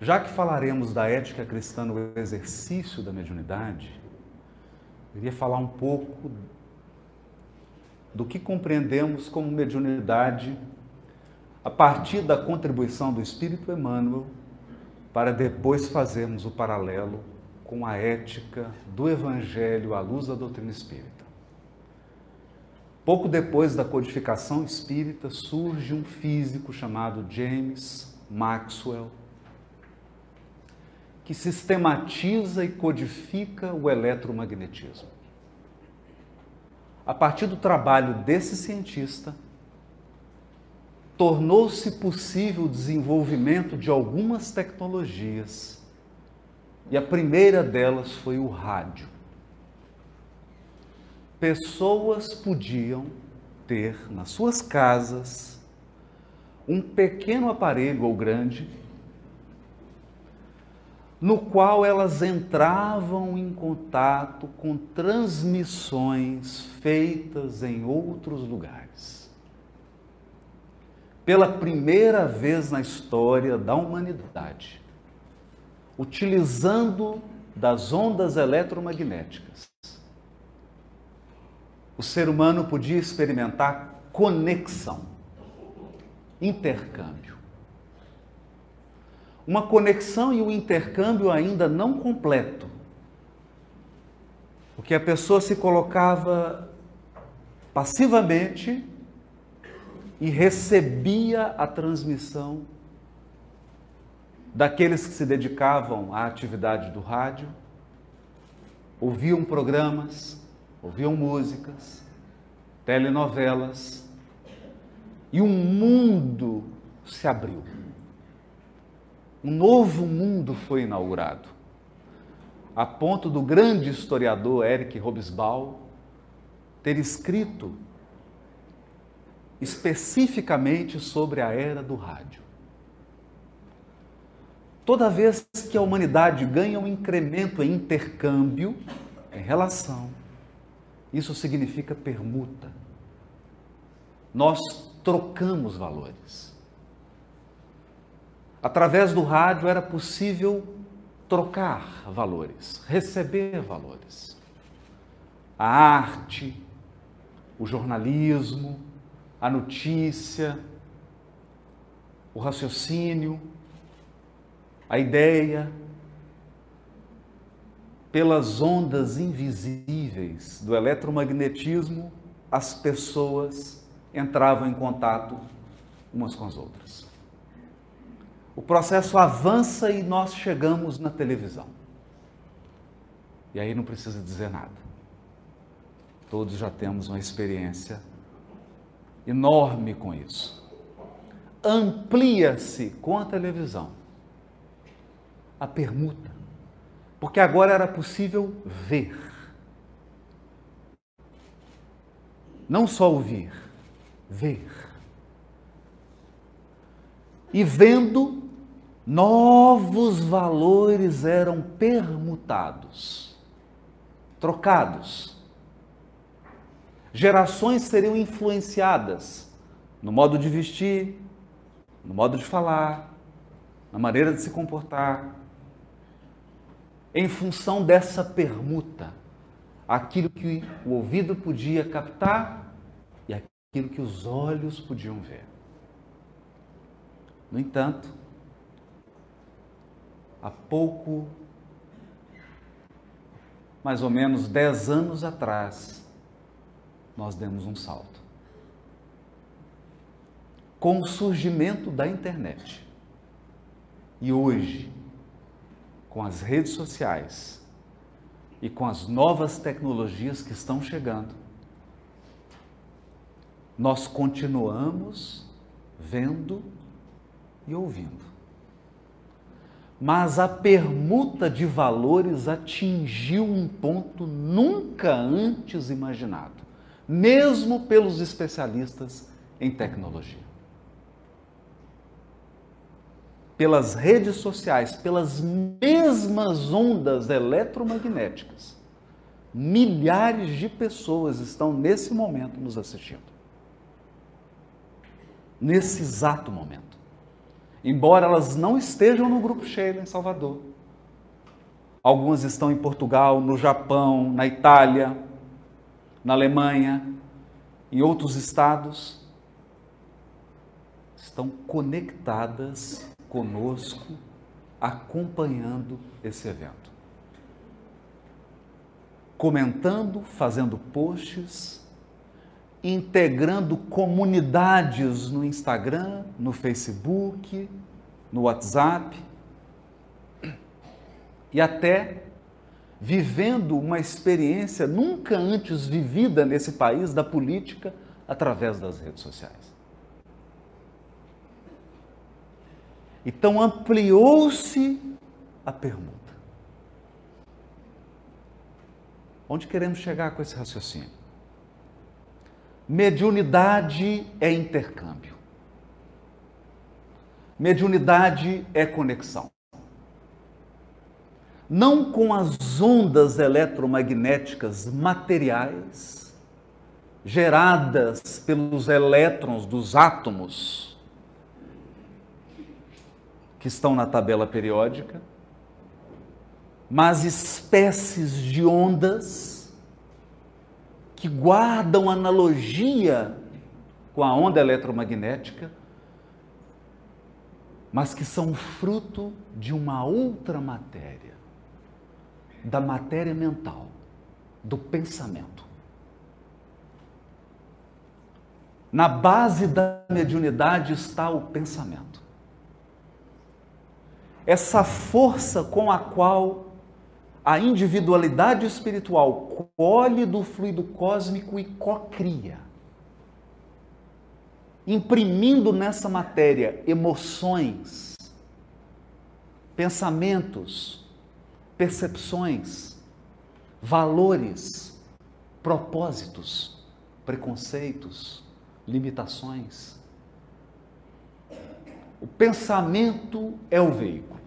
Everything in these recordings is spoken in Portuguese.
Já que falaremos da ética cristã no exercício da mediunidade, eu queria falar um pouco do que compreendemos como mediunidade a partir da contribuição do Espírito Emmanuel, para depois fazermos o paralelo com a ética do Evangelho à luz da doutrina espírita. Pouco depois da codificação espírita, surge um físico chamado James Maxwell, que sistematiza e codifica o eletromagnetismo. A partir do trabalho desse cientista, tornou-se possível o desenvolvimento de algumas tecnologias. E a primeira delas foi o rádio. Pessoas podiam ter nas suas casas um pequeno aparelho ou grande no qual elas entravam em contato com transmissões feitas em outros lugares pela primeira vez na história da humanidade, utilizando das ondas eletromagnéticas, o ser humano podia experimentar conexão, intercâmbio. Uma conexão e um intercâmbio ainda não completo, porque a pessoa se colocava passivamente e recebia a transmissão daqueles que se dedicavam à atividade do rádio, ouviam programas, ouviam músicas, telenovelas, e um mundo se abriu. Um novo mundo foi inaugurado, a ponto do grande historiador Eric Hobsbawm ter escrito especificamente sobre a era do rádio. Toda vez que a humanidade ganha um incremento em intercâmbio, em relação, isso significa permuta. Nós trocamos valores. Através do rádio era possível trocar valores, receber valores. A arte, o jornalismo, a notícia, o raciocínio, a ideia, pelas ondas invisíveis do eletromagnetismo, as pessoas entravam em contato umas com as outras. O processo avança e nós chegamos na televisão. E aí não precisa dizer nada. Todos já temos uma experiência enorme com isso. Amplia-se com a televisão a permuta, porque agora era possível ver. Não só ouvir, ver. E vendo, novos valores eram permutados, trocados Gerações seriam influenciadas no modo de vestir, no modo de falar, na maneira de se comportar, em função dessa permuta, aquilo que o ouvido podia captar e aquilo que os olhos podiam ver. No entanto, há pouco, mais ou menos dez anos atrás, nós demos um salto. Com o surgimento da internet e hoje, com as redes sociais e com as novas tecnologias que estão chegando, nós continuamos vendo e ouvindo. Mas a permuta de valores atingiu um ponto nunca antes imaginado mesmo pelos especialistas em tecnologia. Pelas redes sociais, pelas mesmas ondas eletromagnéticas, milhares de pessoas estão nesse momento nos assistindo. Nesse exato momento. Embora elas não estejam no grupo Sheila em Salvador. Algumas estão em Portugal, no Japão, na Itália, na Alemanha, em outros estados. Estão conectadas conosco, acompanhando esse evento. Comentando, fazendo posts, integrando comunidades no Instagram, no Facebook, no WhatsApp e até vivendo uma experiência nunca antes vivida nesse país da política através das redes sociais. Então ampliou-se a permuta. Onde queremos chegar com esse raciocínio? Mediunidade é intercâmbio. Mediunidade é conexão. Não com as ondas eletromagnéticas materiais geradas pelos elétrons dos átomos que estão na tabela periódica, mas espécies de ondas que guardam analogia com a onda eletromagnética, mas que são fruto de uma outra matéria, da matéria mental, do pensamento. Na base da mediunidade está o pensamento. Essa força com a qual a individualidade espiritual colhe do fluido cósmico e cocria, imprimindo nessa matéria emoções, pensamentos, percepções, valores, propósitos, preconceitos, limitações. O pensamento é o veículo.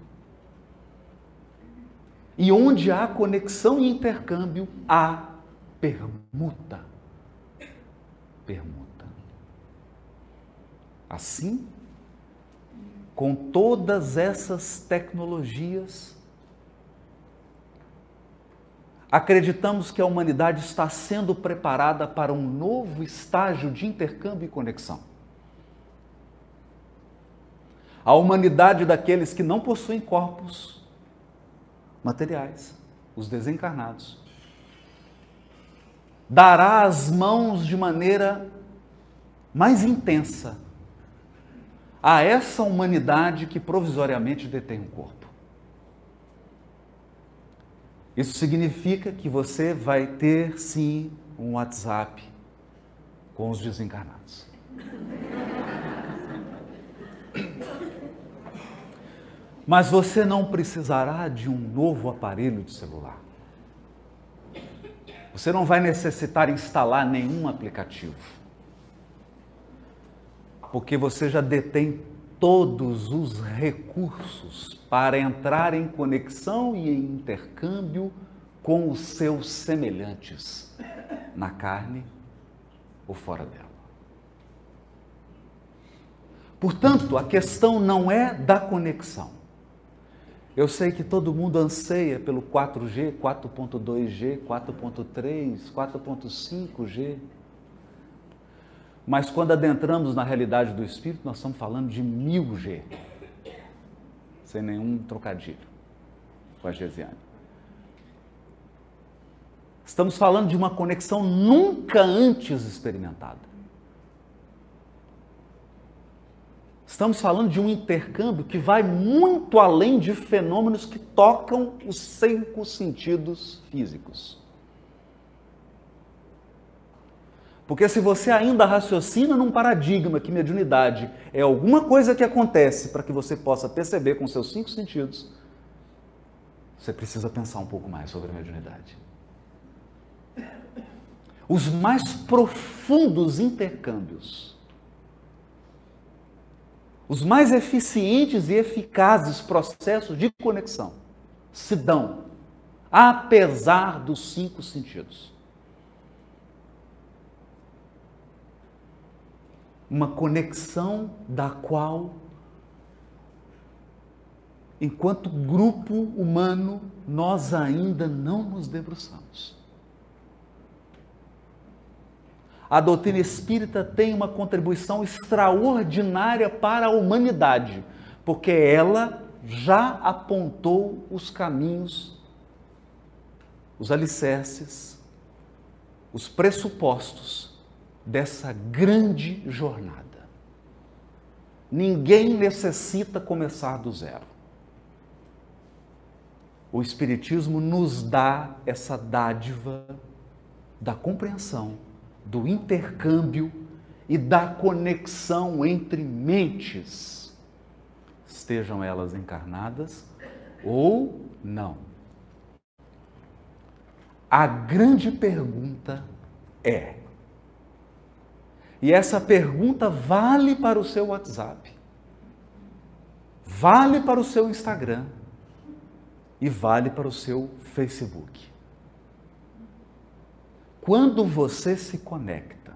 E onde há conexão e intercâmbio, há permuta. Permuta. Assim, com todas essas tecnologias, acreditamos que a humanidade está sendo preparada para um novo estágio de intercâmbio e conexão. A humanidade daqueles que não possuem corpos materiais, os desencarnados. Dará as mãos de maneira mais intensa a essa humanidade que provisoriamente detém um corpo. Isso significa que você vai ter sim um WhatsApp com os desencarnados. Mas você não precisará de um novo aparelho de celular. Você não vai necessitar instalar nenhum aplicativo. Porque você já detém todos os recursos para entrar em conexão e em intercâmbio com os seus semelhantes, na carne ou fora dela. Portanto, a questão não é da conexão. Eu sei que todo mundo anseia pelo 4G, 4.2G, 4.3, 4.5G. Mas quando adentramos na realidade do Espírito, nós estamos falando de 1000G. Sem nenhum trocadilho com a Gesiane. Estamos falando de uma conexão nunca antes experimentada. Estamos falando de um intercâmbio que vai muito além de fenômenos que tocam os cinco sentidos físicos. Porque se você ainda raciocina num paradigma que mediunidade é alguma coisa que acontece para que você possa perceber com seus cinco sentidos, você precisa pensar um pouco mais sobre a mediunidade. Os mais profundos intercâmbios os mais eficientes e eficazes processos de conexão se dão apesar dos cinco sentidos. Uma conexão da qual enquanto grupo humano, nós ainda não nos debruçamos. A doutrina espírita tem uma contribuição extraordinária para a humanidade, porque ela já apontou os caminhos, os alicerces, os pressupostos dessa grande jornada. Ninguém necessita começar do zero. O Espiritismo nos dá essa dádiva da compreensão, do intercâmbio e da conexão entre mentes, estejam elas encarnadas ou não. A grande pergunta é: e essa pergunta vale para o seu WhatsApp, vale para o seu Instagram e vale para o seu Facebook. Quando você se conecta,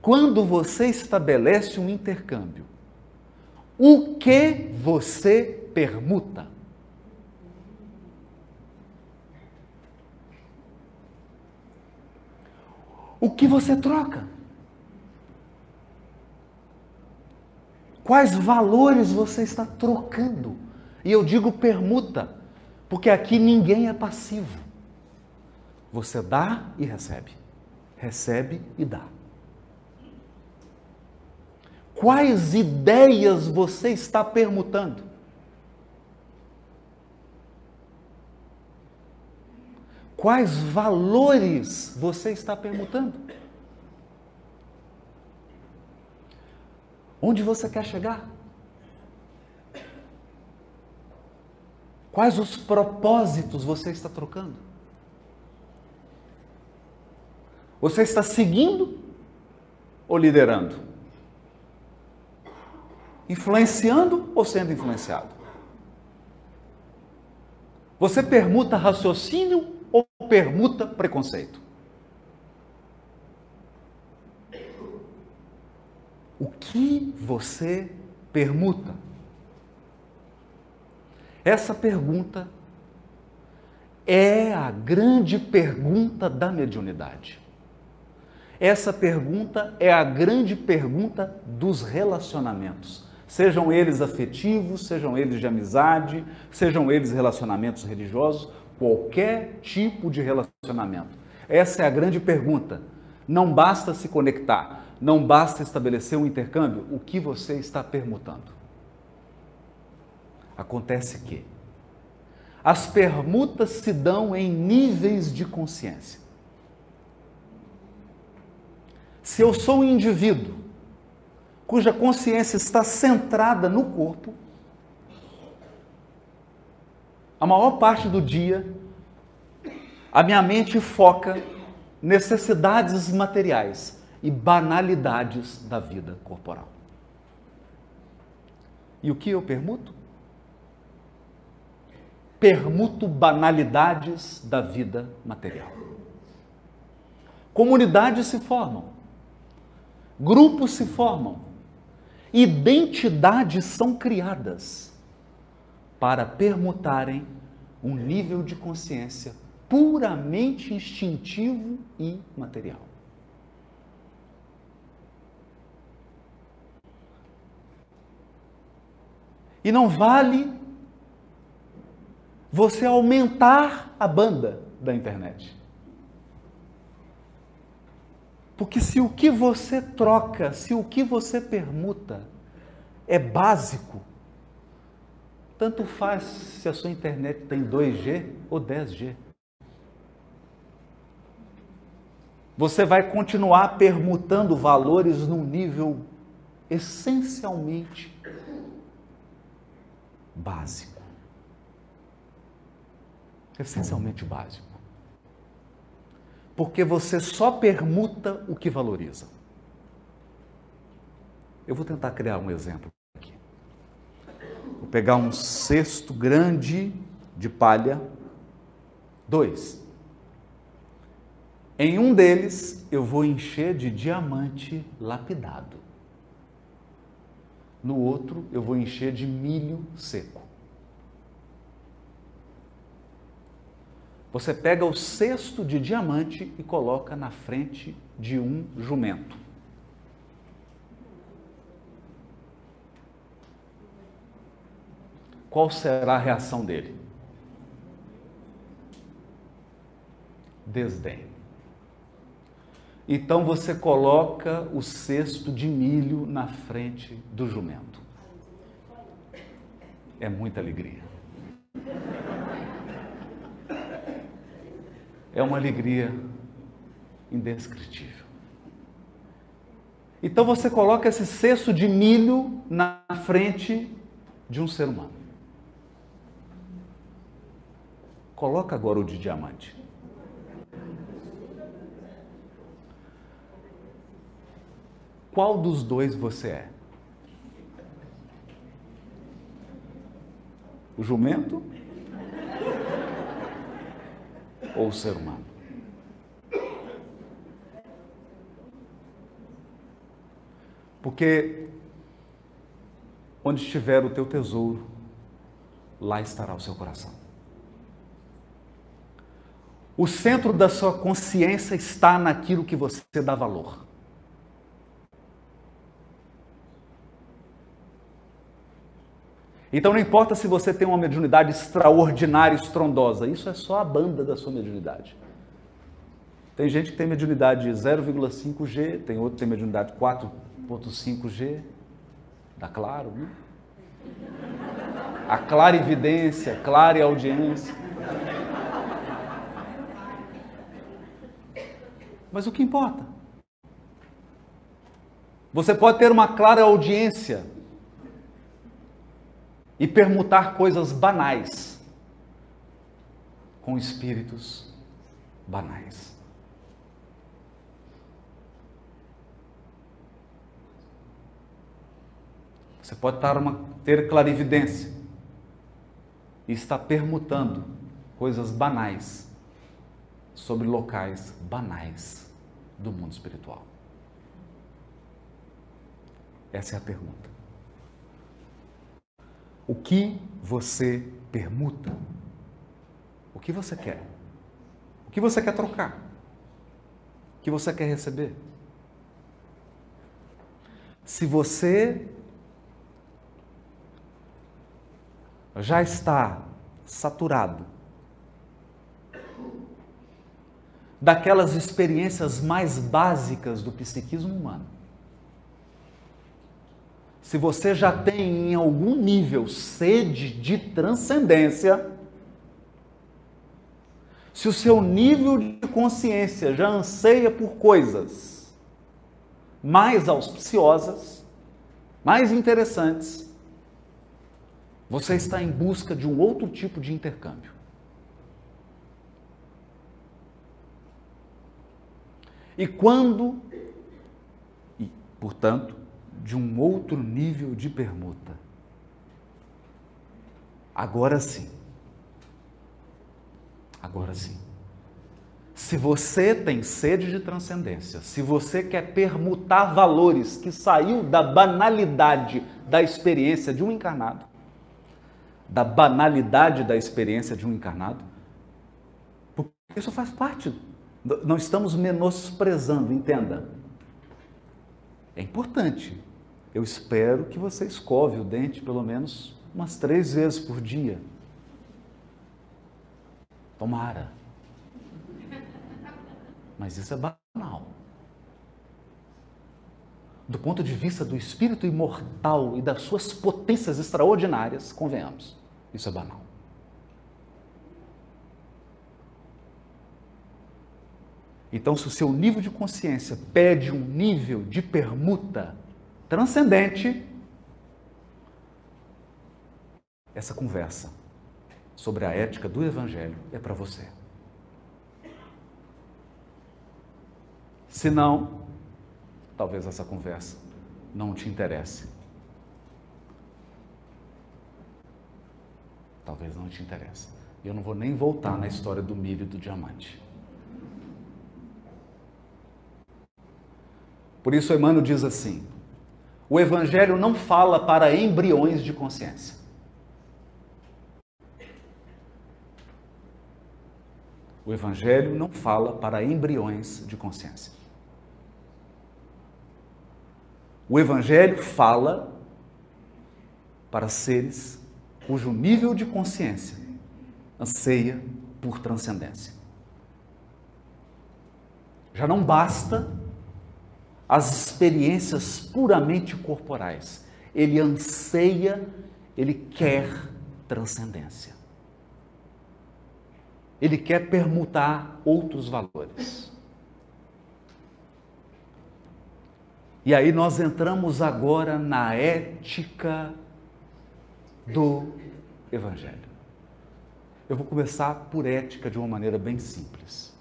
quando você estabelece um intercâmbio, o que você permuta? O que você troca? Quais valores você está trocando? E eu digo permuta, porque aqui ninguém é passivo. Você dá e recebe. Recebe e dá. Quais ideias você está permutando? Quais valores você está permutando? Onde você quer chegar? Quais os propósitos você está trocando? Você está seguindo ou liderando? Influenciando ou sendo influenciado? Você permuta raciocínio ou permuta preconceito? O que você permuta? Essa pergunta é a grande pergunta da mediunidade. Essa pergunta é a grande pergunta dos relacionamentos, sejam eles afetivos, sejam eles de amizade, sejam eles relacionamentos religiosos qualquer tipo de relacionamento? Essa é a grande pergunta. Não basta se conectar, não basta estabelecer um intercâmbio. O que você está permutando? Acontece que as permutas se dão em níveis de consciência. Se eu sou um indivíduo cuja consciência está centrada no corpo, a maior parte do dia, a minha mente foca necessidades materiais e banalidades da vida corporal. E o que eu permuto? Permuto banalidades da vida material. Comunidades se formam, grupos se formam, identidades são criadas para permutarem um nível de consciência puramente instintivo e material. E não vale você aumentar a banda da internet. Porque se o que você troca, se o que você permuta é básico, tanto faz se a sua internet tem 2G ou 10G. Você vai continuar permutando valores num nível essencialmente básico. Essencialmente básico. Porque você só permuta o que valoriza. Eu vou tentar criar um exemplo. Vou pegar um cesto grande de palha, dois. Em um deles eu vou encher de diamante lapidado. no outro eu vou encher de milho seco. Você pega o cesto de diamante e coloca na frente de um jumento. Qual será a reação dele? Desdém. Então você coloca o cesto de milho na frente do jumento. É muita alegria. É uma alegria indescritível. Então você coloca esse cesto de milho na frente de um ser humano. Coloca agora o de diamante. Qual dos dois você é? O jumento ou o ser humano? Porque onde estiver o teu tesouro, lá estará o seu coração. O centro da sua consciência está naquilo que você dá valor. Então não importa se você tem uma mediunidade extraordinária, estrondosa, isso é só a banda da sua mediunidade. Tem gente que tem mediunidade 0,5G, tem outro que tem mediunidade 4,5G, dá claro, né? A clara evidência, clara audiência. Mas o que importa? Você pode ter uma clara audiência e permutar coisas banais com espíritos banais. Você pode estar uma, ter clarividência e estar permutando coisas banais sobre locais banais do mundo espiritual. Essa é a pergunta. O que você permuta? O que você quer? O que você quer trocar? O que você quer receber? Se você já está saturado daquelas experiências mais básicas do psiquismo humano, se você já tem em algum nível sede de transcendência, se o seu nível de consciência já anseia por coisas mais auspiciosas, mais interessantes, você está em busca de um outro tipo de intercâmbio. E quando, e portanto, de um outro nível de permuta. Agora sim. Agora sim. Se você tem sede de transcendência, se você quer permutar valores que saiu da banalidade da experiência de um encarnado, da banalidade da experiência de um encarnado, porque isso faz parte. Não estamos menosprezando, entenda. É importante eu espero que você escove o dente pelo menos umas três vezes por dia. Tomara. Mas isso é banal. Do ponto de vista do espírito imortal e das suas potências extraordinárias, convenhamos, isso é banal. Então, se o seu nível de consciência pede um nível de permuta transcendente essa conversa sobre a ética do Evangelho é para você. Se não, talvez essa conversa não te interesse. Talvez não te interesse. Eu não vou nem voltar na história do milho e do diamante. Por isso, Emmanuel diz assim: o Evangelho não fala para embriões de consciência. O Evangelho não fala para embriões de consciência. O Evangelho fala para seres cujo nível de consciência anseia por transcendência. Já não basta as experiências puramente corporais. Ele anseia, ele quer transcendência. Ele quer permutar outros valores. E aí nós entramos agora na ética do Evangelho. Eu vou começar por ética de uma maneira bem simples.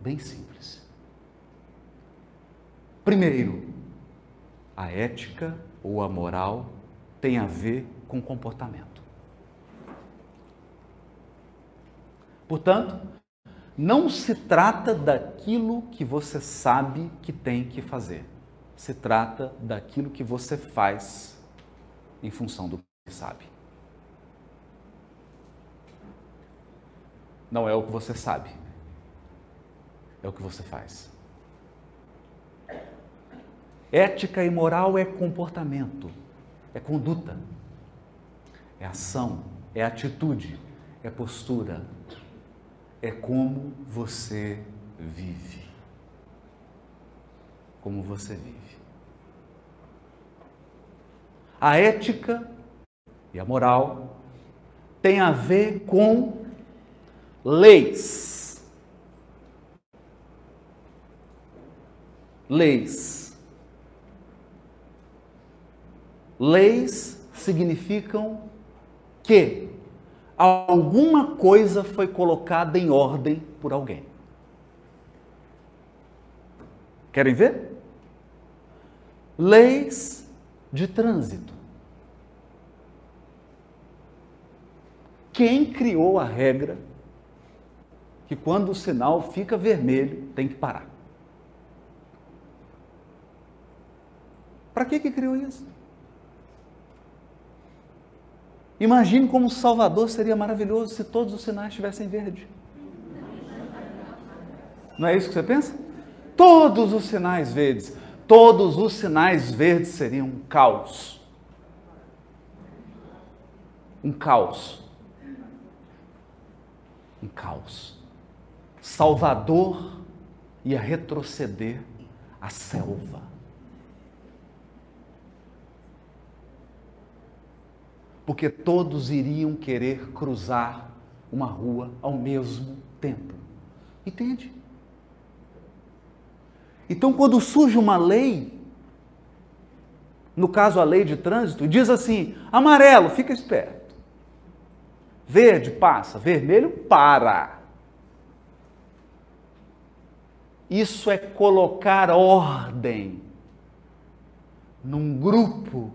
Bem simples. Primeiro, a ética ou a moral tem a ver com comportamento. Portanto, não se trata daquilo que você sabe que tem que fazer. Se trata daquilo que você faz em função do que sabe. Não é o que você sabe, é o que você faz. Ética e moral é comportamento, é conduta, é ação, é atitude, é postura, é como você vive. Como você vive. A ética e a moral têm a ver com leis. Leis. Leis significam que alguma coisa foi colocada em ordem por alguém. Querem ver? Leis de trânsito. Quem criou a regra que quando o sinal fica vermelho tem que parar? Para que, que criou isso? Imagine como Salvador seria maravilhoso se todos os sinais estivessem verde. Não é isso que você pensa? Todos os sinais verdes, todos os sinais verdes seriam um caos. Um caos. Um caos. Salvador ia retroceder à selva. Porque todos iriam querer cruzar uma rua ao mesmo tempo. Entende? Então, quando surge uma lei, no caso a lei de trânsito, diz assim: amarelo, fica esperto. Verde, passa. Vermelho, para. Isso é colocar ordem num grupo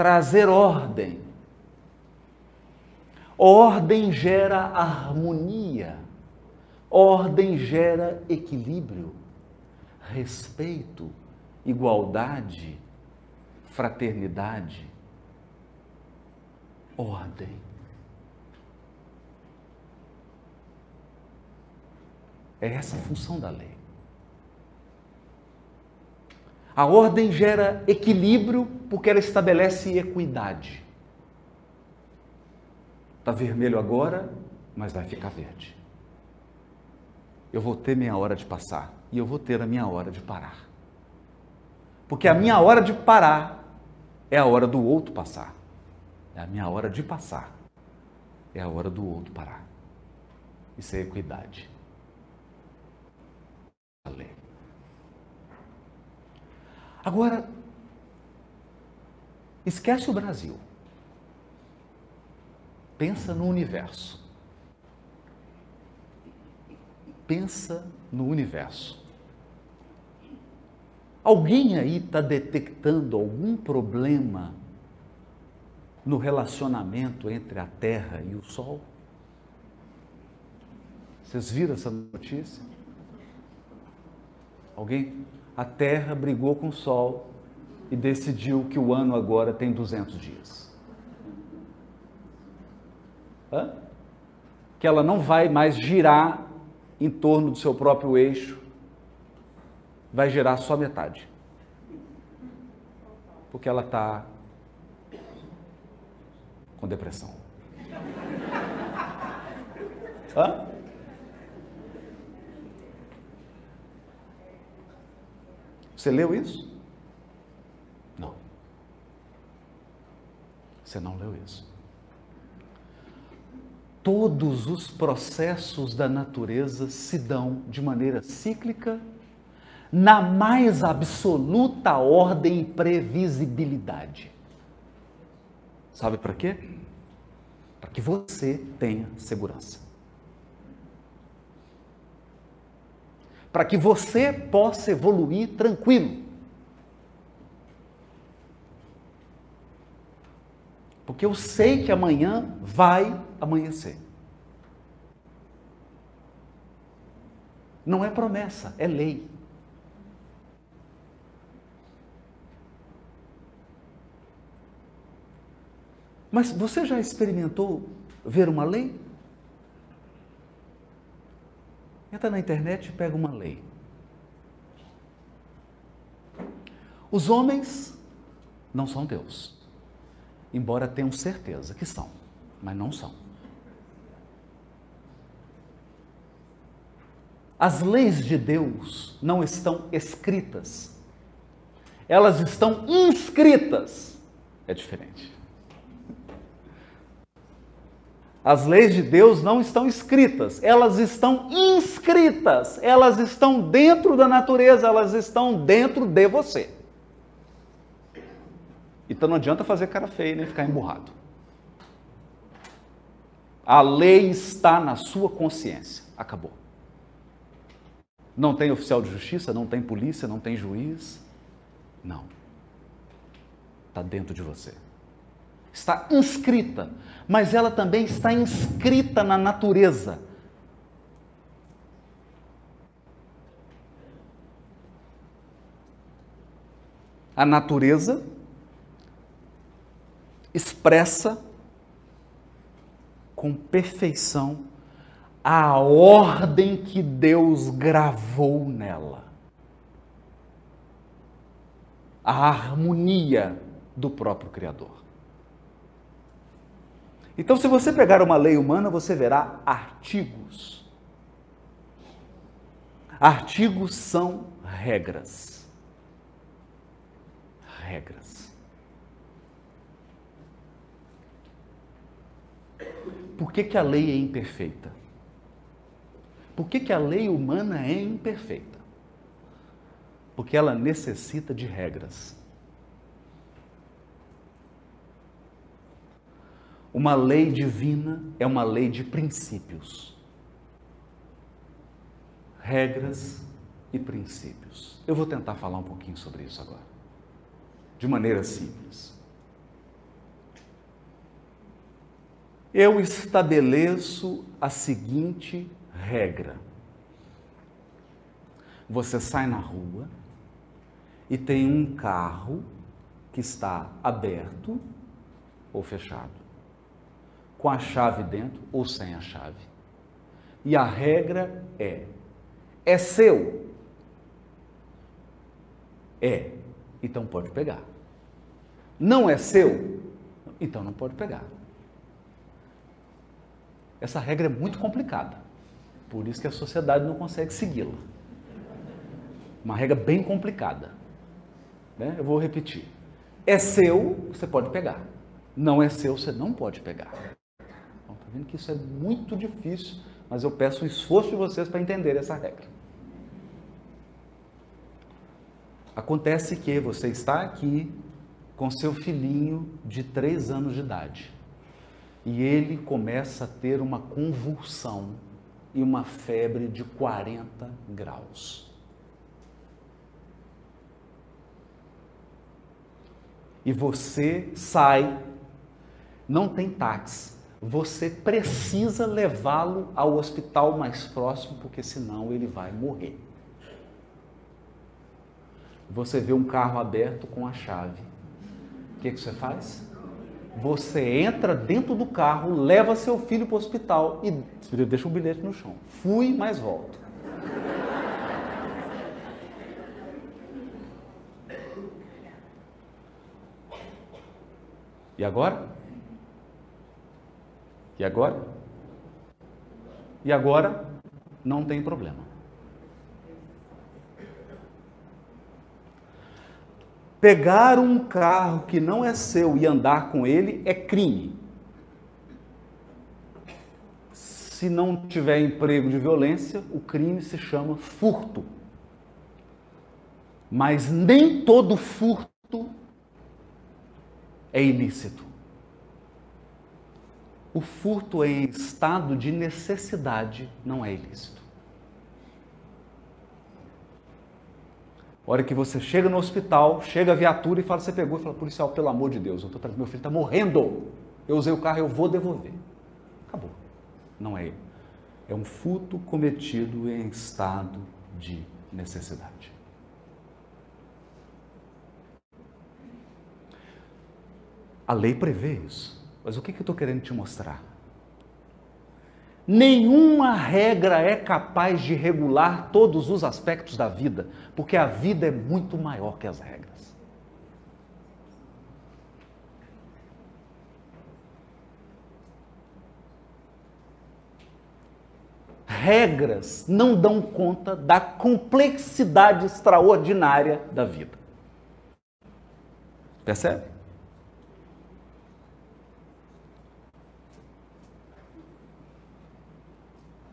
trazer ordem. Ordem gera harmonia, ordem gera equilíbrio, respeito, igualdade, fraternidade. Ordem. É essa a função da lei. A ordem gera equilíbrio porque ela estabelece equidade. Está vermelho agora, mas vai ficar verde. Eu vou ter minha hora de passar e eu vou ter a minha hora de parar. Porque a minha hora de parar é a hora do outro passar. É a minha hora de passar. É a hora do outro parar. Isso é equidade. Agora, esquece o Brasil. Pensa no universo. Pensa no universo. Alguém aí está detectando algum problema no relacionamento entre a Terra e o Sol? Vocês viram essa notícia? Alguém a Terra brigou com o Sol e decidiu que o ano agora tem 200 dias. Hã? Que ela não vai mais girar em torno do seu próprio eixo, vai girar só metade. Porque ela está com depressão. Hã? Você leu isso? Não. Você não leu isso. Todos os processos da natureza se dão de maneira cíclica, na mais absoluta ordem e previsibilidade. Sabe para quê? Para que você tenha segurança. para que você possa evoluir tranquilo. Porque eu sei que amanhã vai amanhecer. Não é promessa, é lei. Mas você já experimentou ver uma lei? Entra na internet e pega uma lei. Os homens não são Deus, embora tenham certeza que são, mas não são. As leis de Deus não estão escritas, elas estão inscritas. É diferente. As leis de Deus não estão escritas, elas estão inscritas, elas estão dentro da natureza, elas estão dentro de você. Então não adianta fazer cara feia nem ficar emburrado. A lei está na sua consciência. Acabou. Não tem oficial de justiça, não tem polícia, não tem juiz. Não. Está dentro de você está inscrita, mas ela também está inscrita na natureza. A natureza expressa com perfeição a ordem que Deus gravou nela. A harmonia do próprio Criador. Então, se você pegar uma lei humana, você verá artigos. Artigos são regras. Regras. Por que, que a lei é imperfeita? Por que, que a lei humana é imperfeita? Porque ela necessita de regras. Uma lei divina é uma lei de princípios, regras e princípios. Eu vou tentar falar um pouquinho sobre isso agora, de maneira simples. Eu estabeleço a seguinte regra: você sai na rua e tem um carro que está aberto ou fechado com a chave dentro ou sem a chave. E a regra é: é seu? É, então pode pegar. Não é seu? Então não pode pegar. Essa regra é muito complicada. Por isso que a sociedade não consegue segui-la. Uma regra bem complicada. Né? Eu vou repetir. É seu, você pode pegar. Não é seu, você não pode pegar vendo que isso é muito difícil, mas eu peço o esforço de vocês para entender essa regra. Acontece que você está aqui com seu filhinho de três anos de idade e ele começa a ter uma convulsão e uma febre de 40 graus. E você sai, não tem táxi, você precisa levá-lo ao hospital mais próximo, porque senão ele vai morrer. você vê um carro aberto com a chave. O que, que você faz? Você entra dentro do carro, leva seu filho para o hospital e deixa o bilhete no chão. Fui, mas volto. E agora? E agora? E agora não tem problema. Pegar um carro que não é seu e andar com ele é crime. Se não tiver emprego de violência, o crime se chama furto. Mas nem todo furto é ilícito. O furto em estado de necessidade não é ilícito. A hora que você chega no hospital, chega a viatura e fala, você pegou e fala, policial, pelo amor de Deus, eu tô, meu filho está morrendo. Eu usei o carro, eu vou devolver. Acabou. Não é ele. É um furto cometido em estado de necessidade. A lei prevê isso. Mas o que, que eu estou querendo te mostrar? Nenhuma regra é capaz de regular todos os aspectos da vida, porque a vida é muito maior que as regras. Regras não dão conta da complexidade extraordinária da vida. Percebe?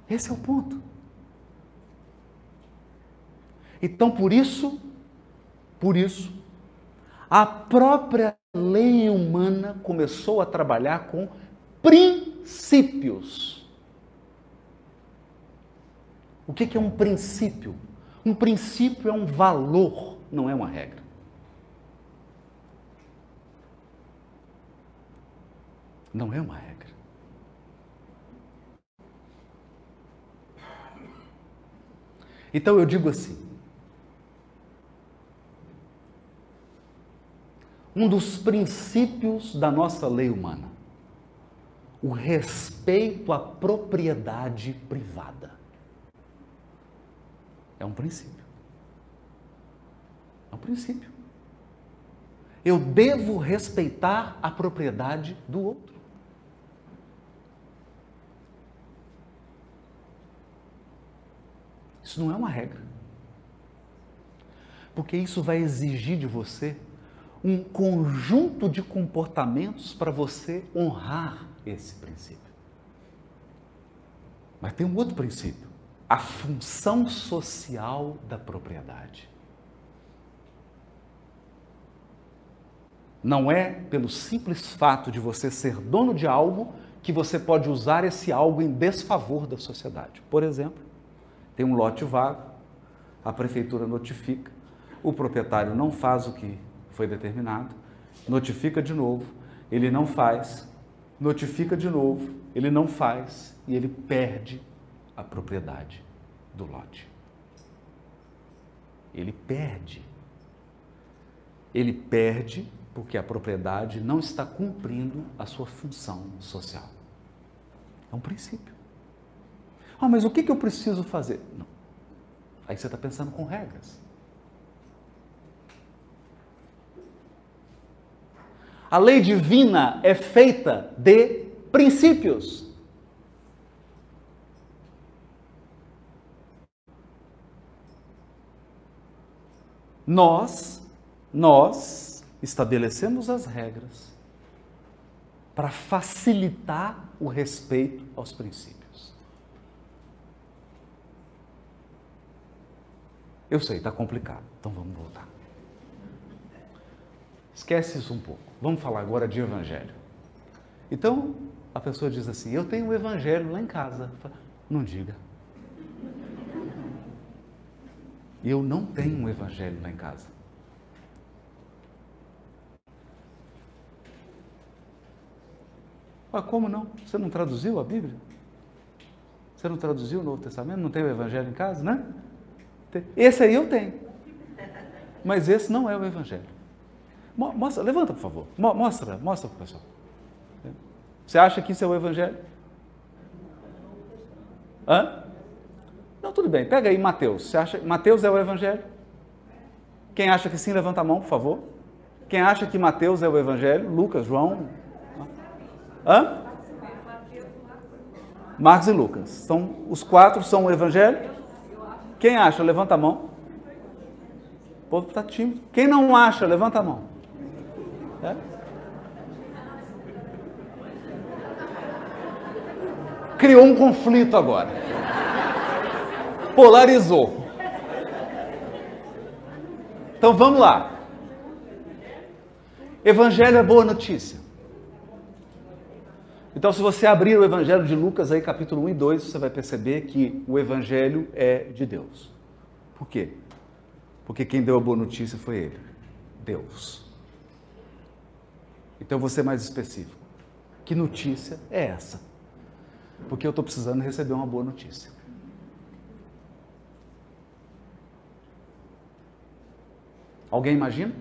Esse é o ponto. Então, por isso, por isso, a própria lei humana começou a trabalhar com princípios. O que é um princípio? Um princípio é um valor, não é uma regra. Não é uma regra. Então eu digo assim: um dos princípios da nossa lei humana, o respeito à propriedade privada. É um princípio. É um princípio. Eu devo respeitar a propriedade do outro. Isso não é uma regra. Porque isso vai exigir de você um conjunto de comportamentos para você honrar esse princípio. Mas tem um outro princípio: a função social da propriedade. Não é pelo simples fato de você ser dono de algo que você pode usar esse algo em desfavor da sociedade. Por exemplo, tem um lote vago, a prefeitura notifica, o proprietário não faz o que foi determinado, notifica de novo, ele não faz, notifica de novo, ele não faz e ele perde a propriedade do lote. Ele perde. Ele perde porque a propriedade não está cumprindo a sua função social. É um princípio. Ah, mas o que, que eu preciso fazer? Não. Aí você está pensando com regras. A lei divina é feita de princípios. Nós, nós estabelecemos as regras para facilitar o respeito aos princípios. Eu sei, está complicado. Então vamos voltar. Esquece isso um pouco. Vamos falar agora de evangelho. Então, a pessoa diz assim: Eu tenho o um evangelho lá em casa. Não diga. Eu não tenho um evangelho lá em casa. Ah, como não? Você não traduziu a Bíblia? Você não traduziu o Novo Testamento? Não tem o evangelho em casa, né? Esse aí eu tenho. Mas esse não é o Evangelho. Mostra, levanta, por favor. Mostra, mostra para o pessoal. Você acha que isso é o Evangelho? Hã? Não, tudo bem. Pega aí Mateus. Você acha Mateus é o Evangelho? Quem acha que sim, levanta a mão, por favor. Quem acha que Mateus é o Evangelho? Lucas, João? Hã? Marcos e Lucas. Então, os quatro são o Evangelho? Quem acha? Levanta a mão. O povo está tímido. Quem não acha? Levanta a mão. É? Criou um conflito agora. Polarizou. Então vamos lá. Evangelho é boa notícia. Então, se você abrir o Evangelho de Lucas, aí, capítulo 1 e 2, você vai perceber que o Evangelho é de Deus. Por quê? Porque quem deu a boa notícia foi Ele, Deus. Então, ser mais específico. Que notícia é essa? Porque eu estou precisando receber uma boa notícia. Alguém imagina?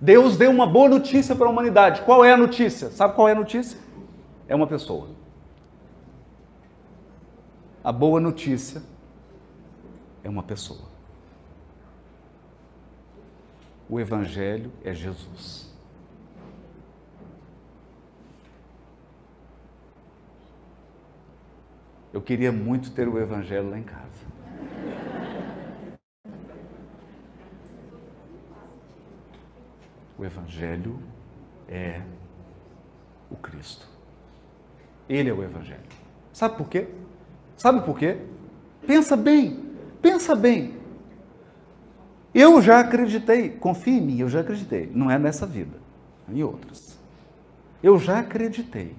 Deus deu uma boa notícia para a humanidade. Qual é a notícia? Sabe qual é a notícia? É uma pessoa. A boa notícia é uma pessoa. O Evangelho é Jesus. Eu queria muito ter o Evangelho lá em casa. O Evangelho é o Cristo. Ele é o Evangelho. Sabe por quê? Sabe por quê? Pensa bem, pensa bem. Eu já acreditei, confie em mim, eu já acreditei. Não é nessa vida, é em outras. Eu já acreditei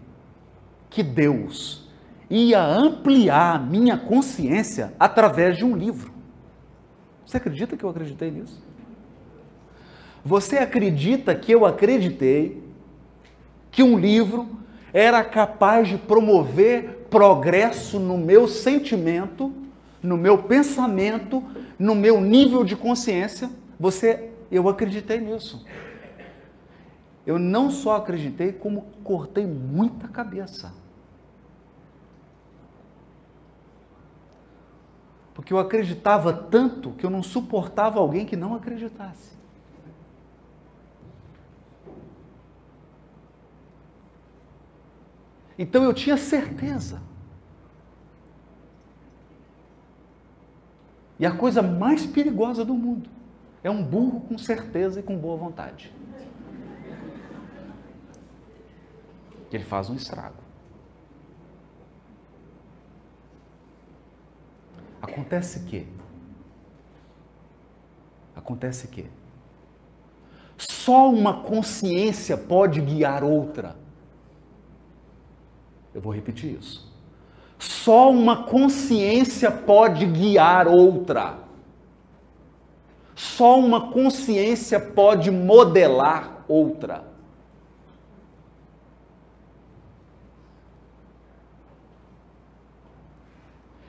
que Deus ia ampliar a minha consciência através de um livro. Você acredita que eu acreditei nisso? Você acredita que eu acreditei que um livro era capaz de promover progresso no meu sentimento, no meu pensamento, no meu nível de consciência? Você, eu acreditei nisso. Eu não só acreditei, como cortei muita cabeça. Porque eu acreditava tanto que eu não suportava alguém que não acreditasse. Então eu tinha certeza. E a coisa mais perigosa do mundo é um burro com certeza e com boa vontade. Ele faz um estrago. Acontece que Acontece que só uma consciência pode guiar outra. Eu vou repetir isso. Só uma consciência pode guiar outra. Só uma consciência pode modelar outra.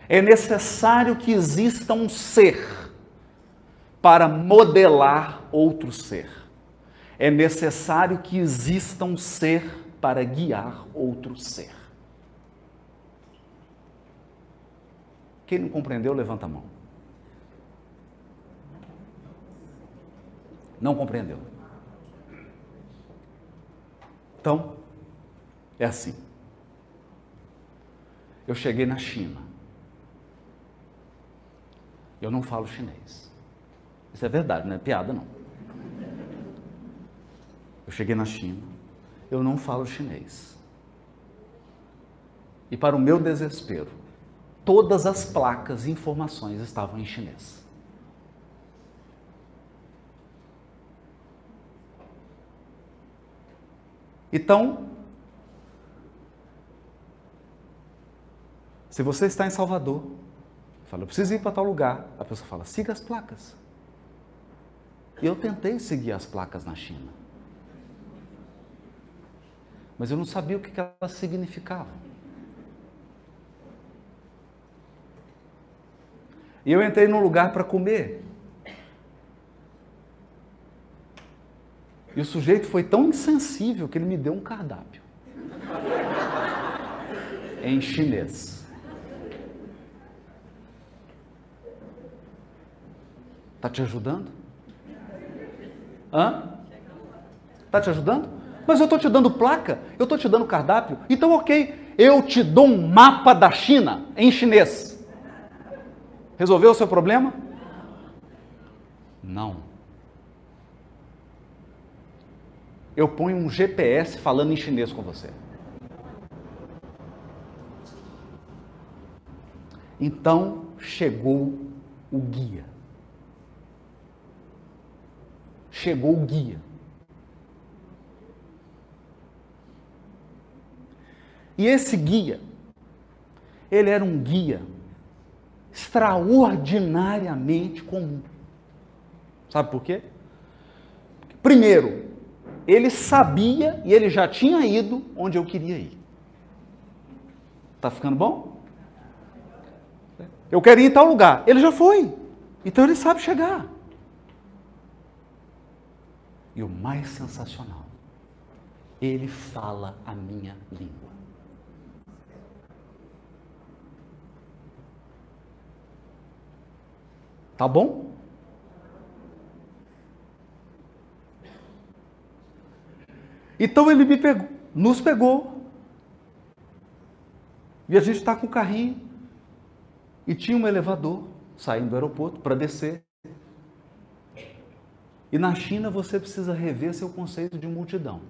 É necessário que exista um ser para modelar outro ser. É necessário que exista um ser para guiar outro ser. Quem não compreendeu, levanta a mão. Não compreendeu. Então, é assim. Eu cheguei na China. Eu não falo chinês. Isso é verdade, não é piada não. Eu cheguei na China. Eu não falo chinês. E para o meu desespero, todas as placas e informações estavam em chinês. Então, se você está em Salvador, fala, eu preciso ir para tal lugar, a pessoa fala, siga as placas. E eu tentei seguir as placas na China. Mas eu não sabia o que elas significavam. E eu entrei num lugar para comer. E o sujeito foi tão insensível que ele me deu um cardápio. em chinês. Tá te ajudando? Hã? Tá te ajudando? Mas eu estou te dando placa, eu estou te dando cardápio. Então, ok, eu te dou um mapa da China em chinês. Resolveu o seu problema? Não. eu ponho um GPS falando em chinês com você. Então chegou o guia. Chegou o guia. E esse guia, ele era um guia extraordinariamente comum. Sabe por quê? Primeiro, ele sabia e ele já tinha ido onde eu queria ir. Tá ficando bom? Eu quero ir em tal lugar. Ele já foi. Então ele sabe chegar. E o mais sensacional, ele fala a minha língua. Tá bom? Então ele me pegou, nos pegou. E a gente está com o carrinho. E tinha um elevador saindo do aeroporto para descer. E na China você precisa rever seu conceito de multidão.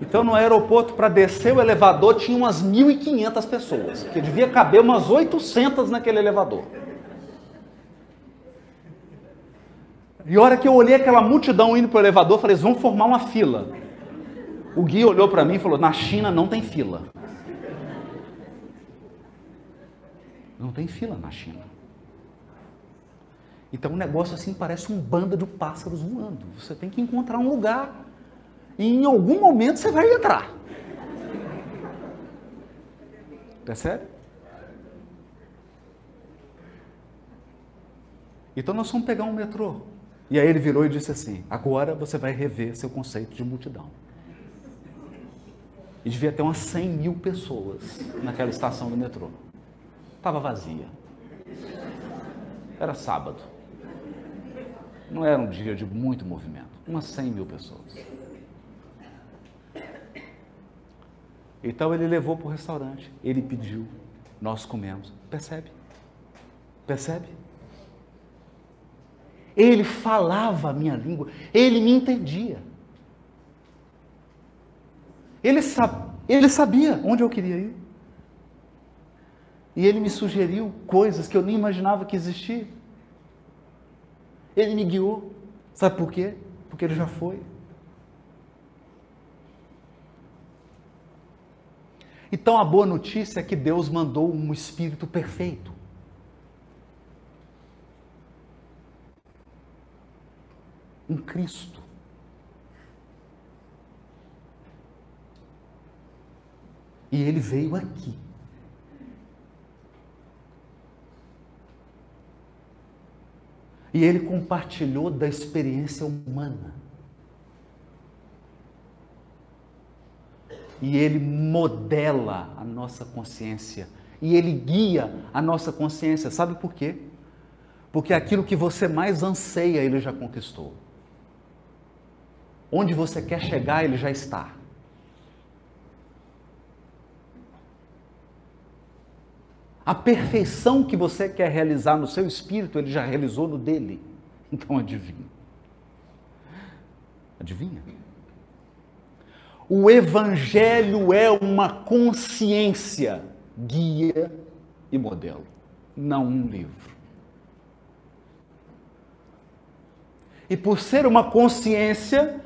Então no aeroporto, para descer o elevador, tinha umas 1.500 pessoas, que devia caber umas 800 naquele elevador. E a hora que eu olhei aquela multidão indo para o elevador, falei, vamos formar uma fila. O guia olhou para mim e falou, na China não tem fila. Não tem fila na China. Então o negócio assim parece um bando de pássaros voando. Você tem que encontrar um lugar. E em algum momento você vai entrar. Percebe? Então nós vamos pegar um metrô. E aí ele virou e disse assim: agora você vai rever seu conceito de multidão. E devia ter umas 100 mil pessoas naquela estação do metrô. Estava vazia. Era sábado. Não era um dia de muito movimento. Umas 100 mil pessoas. Então ele levou para o restaurante. Ele pediu. Nós comemos. Percebe? Percebe? Ele falava a minha língua, ele me entendia. Ele, ele sabia onde eu queria ir. E ele me sugeriu coisas que eu nem imaginava que existiam. Ele me guiou. Sabe por quê? Porque ele já foi. Então a boa notícia é que Deus mandou um espírito perfeito. um Cristo. E ele veio aqui. E ele compartilhou da experiência humana. E ele modela a nossa consciência. E ele guia a nossa consciência. Sabe por quê? Porque aquilo que você mais anseia, ele já conquistou. Onde você quer chegar, ele já está. A perfeição que você quer realizar no seu espírito, ele já realizou no dele. Então adivinha. Adivinha? O Evangelho é uma consciência, guia e modelo, não um livro. E por ser uma consciência,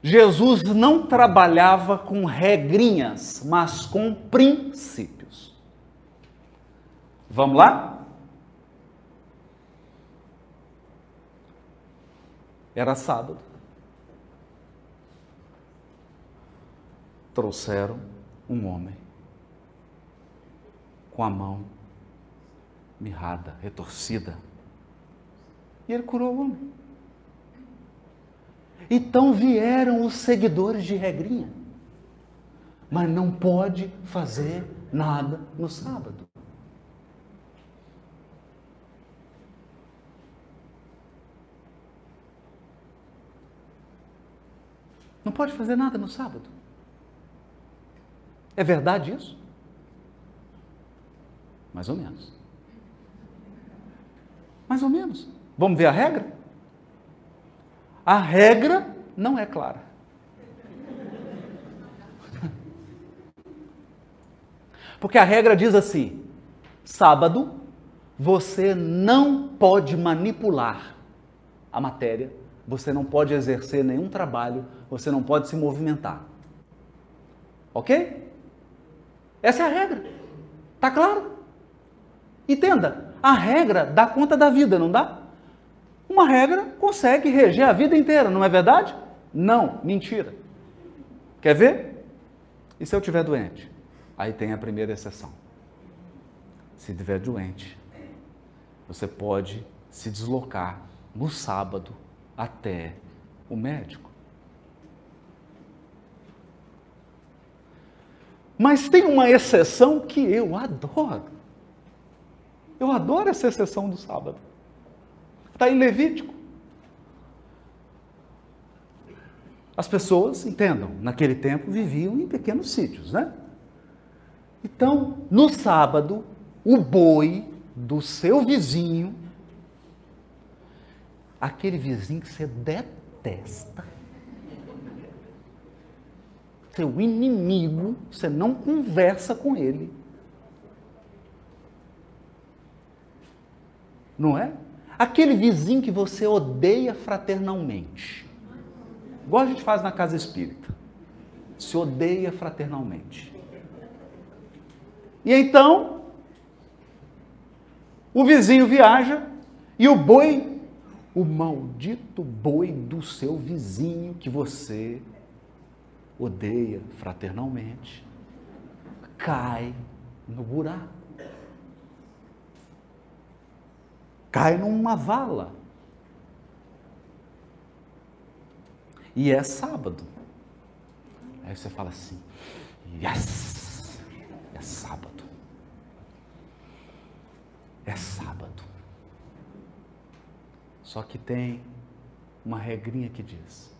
Jesus não trabalhava com regrinhas, mas com princípios. Vamos lá? Era sábado. Trouxeram um homem com a mão mirrada, retorcida. E ele curou o homem. Então vieram os seguidores de regrinha. Mas não pode fazer nada no sábado. Não pode fazer nada no sábado. É verdade isso? Mais ou menos. Mais ou menos. Vamos ver a regra? A regra não é clara. Porque a regra diz assim: sábado você não pode manipular a matéria, você não pode exercer nenhum trabalho, você não pode se movimentar. Ok? Essa é a regra. Tá claro? Entenda, a regra dá conta da vida, não dá? Uma regra consegue reger a vida inteira, não é verdade? Não, mentira. Quer ver? E se eu estiver doente? Aí tem a primeira exceção. Se estiver doente, você pode se deslocar no sábado até o médico. Mas tem uma exceção que eu adoro. Eu adoro essa exceção do sábado. Está em Levítico. As pessoas, entendam, naquele tempo viviam em pequenos sítios, né? Então, no sábado, o boi do seu vizinho, aquele vizinho que você detesta, seu inimigo, você não conversa com ele. Não é? Aquele vizinho que você odeia fraternalmente. Igual a gente faz na casa espírita. Se odeia fraternalmente. E então, o vizinho viaja e o boi, o maldito boi do seu vizinho que você odeia fraternalmente, cai no buraco. Cai numa vala. E é sábado. Aí você fala assim: yes! É sábado. É sábado. Só que tem uma regrinha que diz: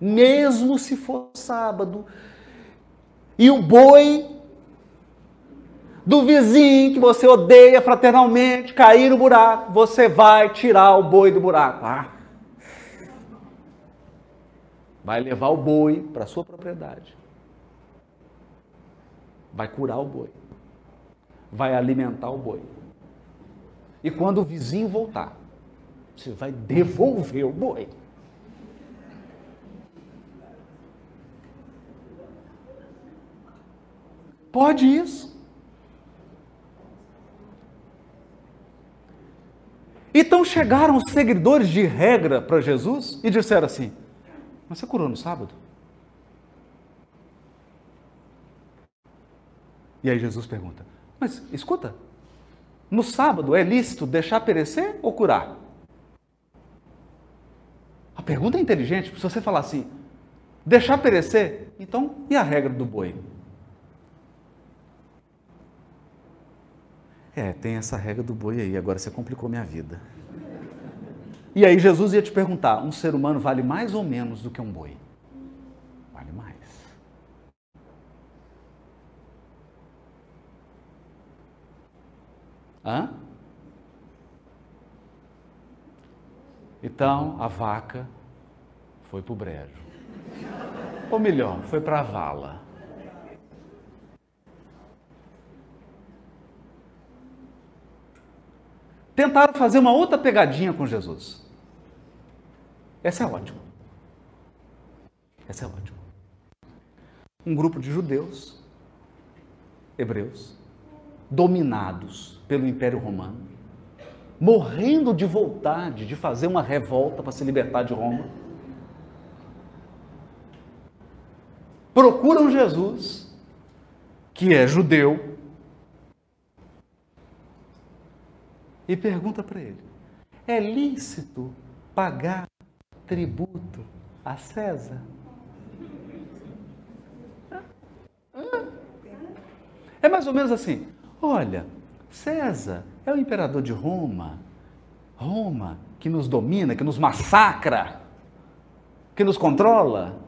mesmo se for sábado, e o boi do vizinho que você odeia fraternalmente cair no buraco, você vai tirar o boi do buraco. Ah. Vai levar o boi para sua propriedade. Vai curar o boi. Vai alimentar o boi. E quando o vizinho voltar, você vai devolver o boi. Pode isso. Então chegaram os seguidores de regra para Jesus e disseram assim: Mas você curou no sábado? E aí Jesus pergunta: Mas escuta, no sábado é lícito deixar perecer ou curar? A pergunta é inteligente, se você falar assim: deixar perecer, então e a regra do boi? É, tem essa regra do boi aí, agora você complicou minha vida. E aí Jesus ia te perguntar: um ser humano vale mais ou menos do que um boi? Vale mais. Hã? Então a vaca foi para o brejo. Ou melhor, foi para a vala. Tentaram fazer uma outra pegadinha com Jesus. Essa é ótima. Essa é ótima. Um grupo de judeus, hebreus, dominados pelo Império Romano, morrendo de vontade de fazer uma revolta para se libertar de Roma, procuram Jesus, que é judeu, e pergunta para ele: é lícito pagar tributo a César? É mais ou menos assim: olha, César é o imperador de Roma, Roma que nos domina, que nos massacra, que nos controla.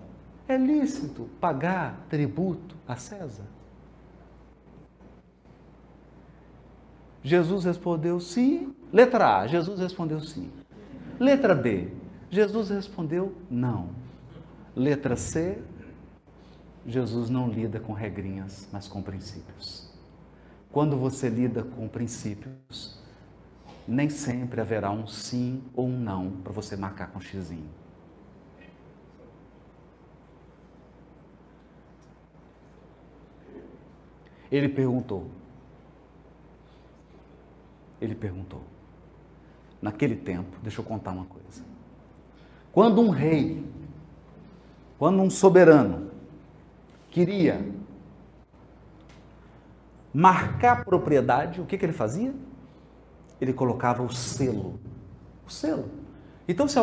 É lícito pagar tributo a César? Jesus respondeu sim. Letra A, Jesus respondeu sim. Letra B, Jesus respondeu não. Letra C, Jesus não lida com regrinhas, mas com princípios. Quando você lida com princípios, nem sempre haverá um sim ou um não para você marcar com xizinho. Ele perguntou. Ele perguntou. Naquele tempo, deixa eu contar uma coisa. Quando um rei, quando um soberano queria marcar propriedade, o que, que ele fazia? Ele colocava o selo. O selo. Então, se,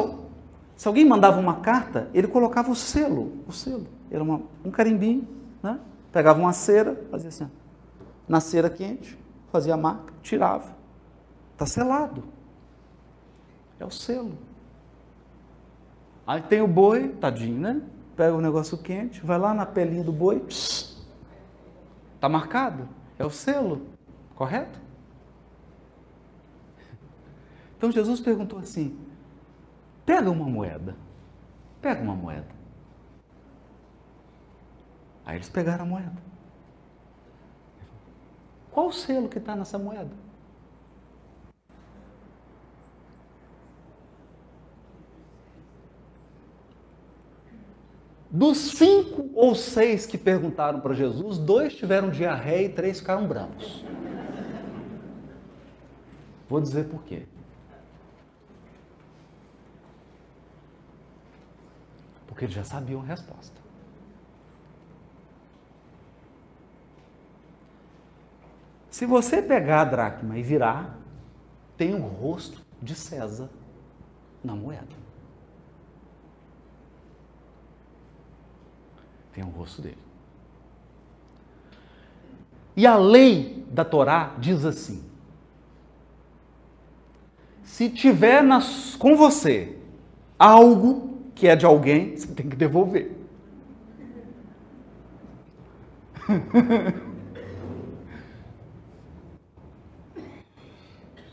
se alguém mandava uma carta, ele colocava o selo. O selo. Era uma, um carimbinho, né? Pegava uma cera, fazia assim. Na cera quente, fazia a marca, tirava. Está selado. É o selo. Aí tem o boi, tadinho, né? pega o negócio quente, vai lá na pelinha do boi, está marcado, é o selo, correto? Então Jesus perguntou assim: pega uma moeda, pega uma moeda. Aí eles pegaram a moeda. Qual o selo que está nessa moeda? Dos cinco ou seis que perguntaram para Jesus, dois tiveram diarreia e três ficaram brancos. Vou dizer por quê. Porque eles já sabiam a resposta. Se você pegar a dracma e virar, tem o rosto de César na moeda. Tem o rosto dele. E a lei da Torá diz assim: se tiver nas, com você algo que é de alguém, você tem que devolver.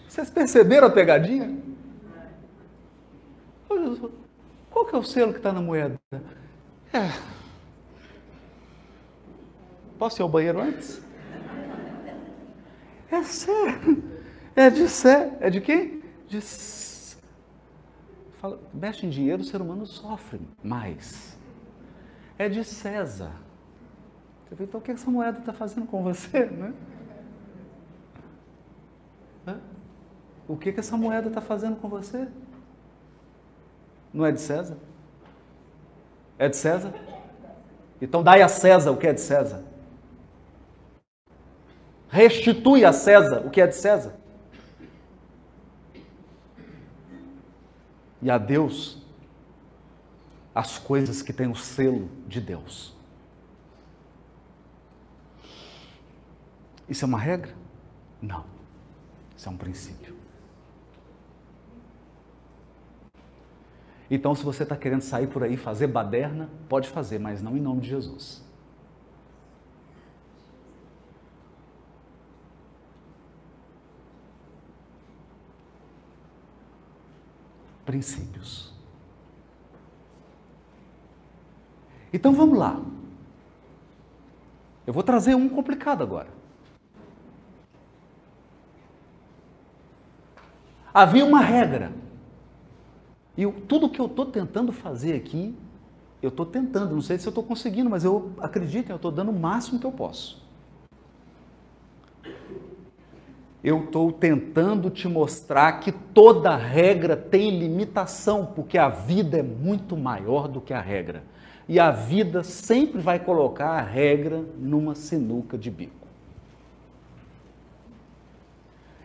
Vocês perceberam a pegadinha? Qual que é o selo que está na moeda? É, Posso ir ao banheiro antes? É sério. É de sé. É de quem? De. Fala, mexe em dinheiro, o ser humano sofre mais. É de César. Então o que essa moeda está fazendo com você? Né? O que, que essa moeda está fazendo com você? Não é de César? É de César? Então dai a César o que é de César. Restitui a César o que é de César. E a Deus as coisas que têm o selo de Deus. Isso é uma regra? Não. Isso é um princípio. Então, se você está querendo sair por aí fazer baderna, pode fazer, mas não em nome de Jesus. Princípios. Então vamos lá. Eu vou trazer um complicado agora. Havia uma regra. E tudo que eu estou tentando fazer aqui, eu estou tentando, não sei se eu estou conseguindo, mas eu acredito, eu estou dando o máximo que eu posso. Eu estou tentando te mostrar que toda regra tem limitação, porque a vida é muito maior do que a regra. E a vida sempre vai colocar a regra numa sinuca de bico.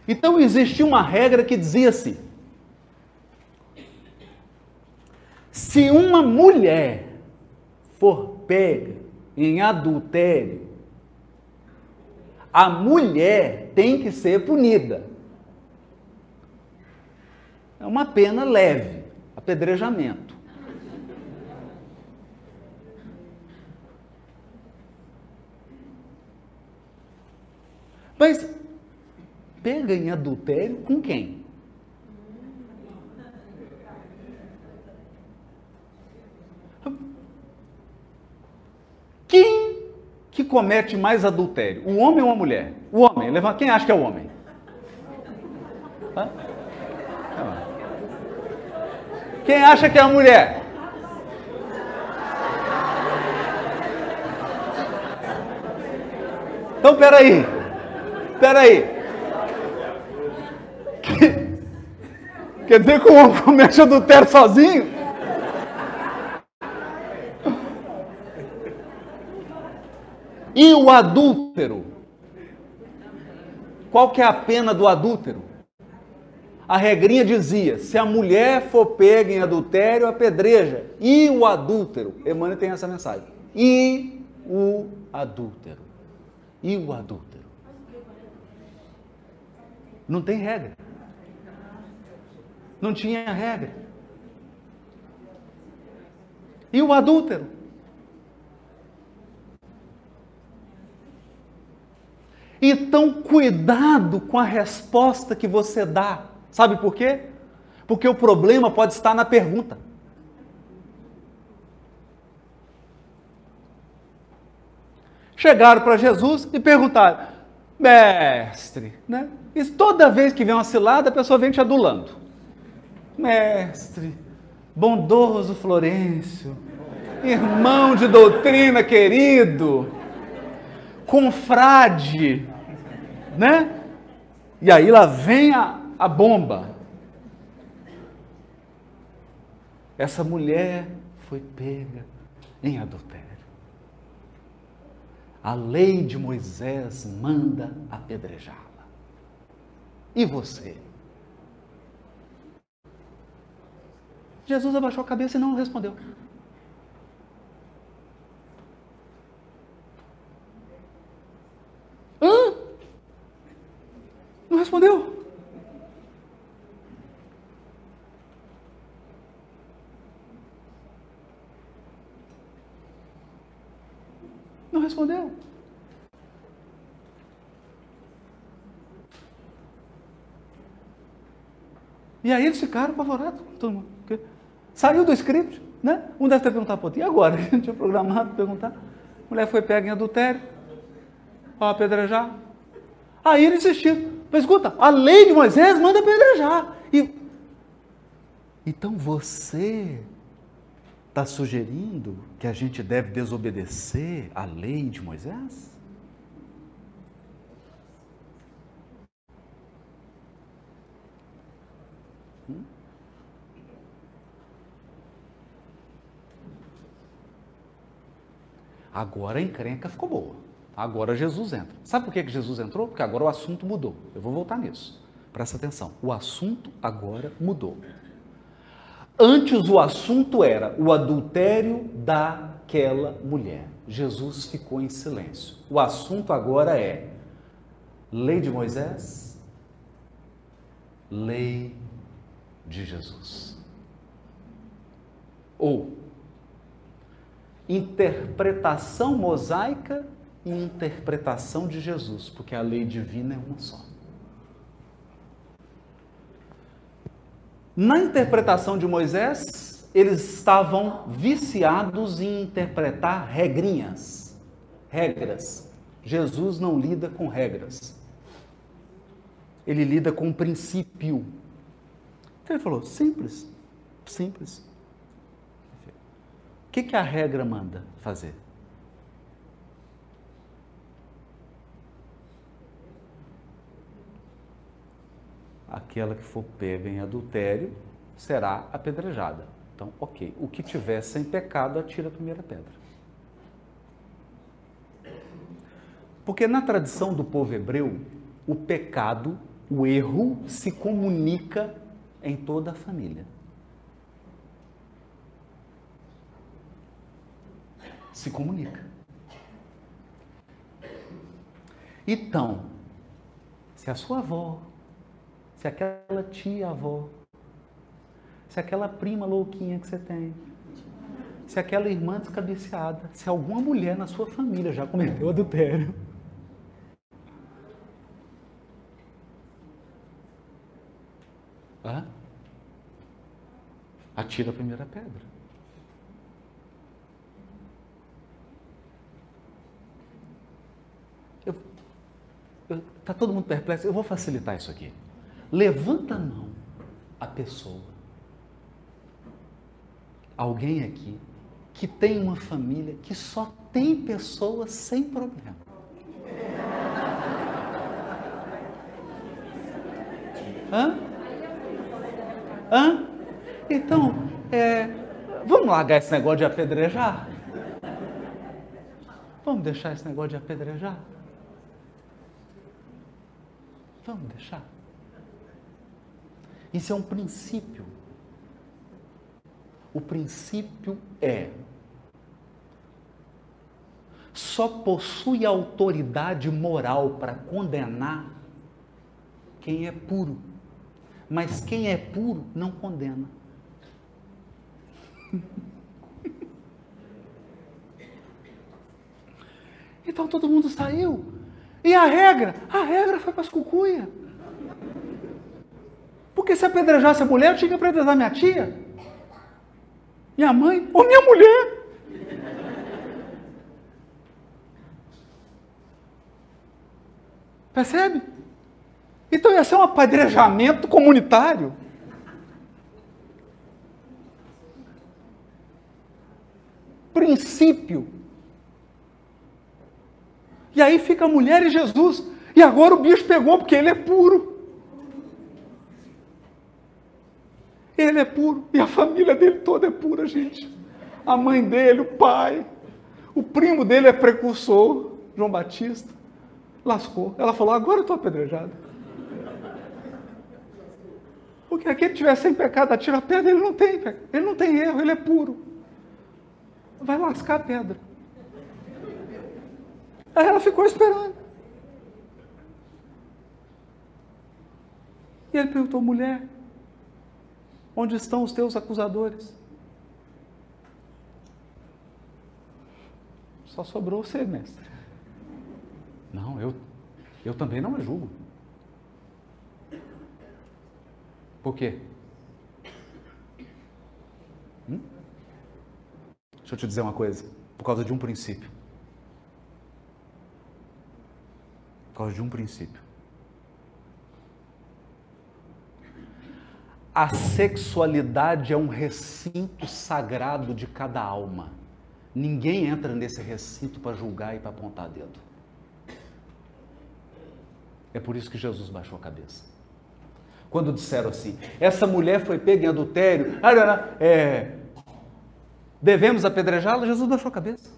Então existia uma regra que dizia assim: se uma mulher for pega em adultério, a mulher tem que ser punida. É uma pena leve, apedrejamento. Mas pega em adultério com quem? Quem que comete mais adultério? O homem ou a mulher? O homem. Levanta. Quem acha que é o homem? Quem acha que é a mulher? Então, peraí. Peraí. Quer dizer que o homem comete adultério sozinho? E o adúltero? Qual que é a pena do adúltero? A regrinha dizia: se a mulher for pega em adultério, apedreja. E o adúltero? Emmanuel tem essa mensagem. E o adúltero. E o adúltero. Não tem regra. Não tinha regra. E o adúltero? Então, cuidado com a resposta que você dá. Sabe por quê? Porque o problema pode estar na pergunta. Chegaram para Jesus e perguntaram: Mestre, né? E toda vez que vem uma cilada, a pessoa vem te adulando. Mestre, bondoso Florencio, irmão de doutrina querido, confrade, né? E aí lá vem a, a bomba. Essa mulher foi pega em adultério. A lei de Moisés manda apedrejá-la. E você? Jesus abaixou a cabeça e não respondeu. Hã? Não respondeu. Não respondeu. E aí eles ficaram apavorados, todo mundo. Saiu do script, né? Um deve ter perguntado outro, e agora? Gente tinha programado perguntar. A mulher foi pega em adultério, para apedrejar. Aí ele insistiu. Mas escuta, a lei de Moisés manda apedrejar. E... Então você está sugerindo que a gente deve desobedecer a lei de Moisés? Hum? Agora a encrenca ficou boa. Agora Jesus entra. Sabe por que Jesus entrou? Porque agora o assunto mudou. Eu vou voltar nisso. Presta atenção. O assunto agora mudou. Antes o assunto era o adultério daquela mulher. Jesus ficou em silêncio. O assunto agora é lei de Moisés, lei de Jesus. Ou interpretação mosaica interpretação de Jesus, porque a lei divina é uma só. Na interpretação de Moisés, eles estavam viciados em interpretar regrinhas, regras. Jesus não lida com regras. Ele lida com princípio. Então ele falou: simples, simples. O que, que a regra manda fazer? Aquela que for pega em adultério será apedrejada. Então, ok. O que tiver sem pecado, atira a primeira pedra. Porque na tradição do povo hebreu, o pecado o erro se comunica em toda a família. Se comunica. Então, se a sua avó, se aquela tia avó, se aquela prima louquinha que você tem, se aquela irmã descabeceada, se alguma mulher na sua família já cometeu adultério, Hã? Atira a primeira pedra. Eu, eu, tá todo mundo perplexo. Eu vou facilitar isso aqui. Levanta a mão a pessoa. Alguém aqui que tem uma família que só tem pessoas sem problema. Hã? Hã? Então, é, vamos largar esse negócio de apedrejar? Vamos deixar esse negócio de apedrejar? Vamos deixar. Isso é um princípio. O princípio é: só possui autoridade moral para condenar quem é puro. Mas quem é puro não condena. Então todo mundo saiu. E a regra? A regra foi para as cucuia. Porque se apedrejasse a mulher, eu tinha que apedrejar minha tia, minha mãe ou minha mulher. Percebe? Então ia ser um apedrejamento comunitário. Princípio. E aí fica a mulher e Jesus. E agora o bicho pegou, porque ele é puro. Ele é puro. E a família dele toda é pura, gente. A mãe dele, o pai. O primo dele é precursor, João Batista. Lascou. Ela falou: agora eu estou apedrejada. Porque aquele que tiver sem pecado, atira a pedra, ele não tem, ele não tem erro, ele é puro. Vai lascar a pedra. Aí ela ficou esperando. E ele perguntou, mulher, onde estão os teus acusadores? Só sobrou você, mestre. Não, eu, eu também não a julgo. Por quê? Hum? Deixa eu te dizer uma coisa. Por causa de um princípio. Por causa de um princípio. A sexualidade é um recinto sagrado de cada alma. Ninguém entra nesse recinto para julgar e para apontar dedo. É por isso que Jesus baixou a cabeça quando disseram assim: essa mulher foi pega em adultério, é, devemos apedrejá-la? Jesus baixou a cabeça.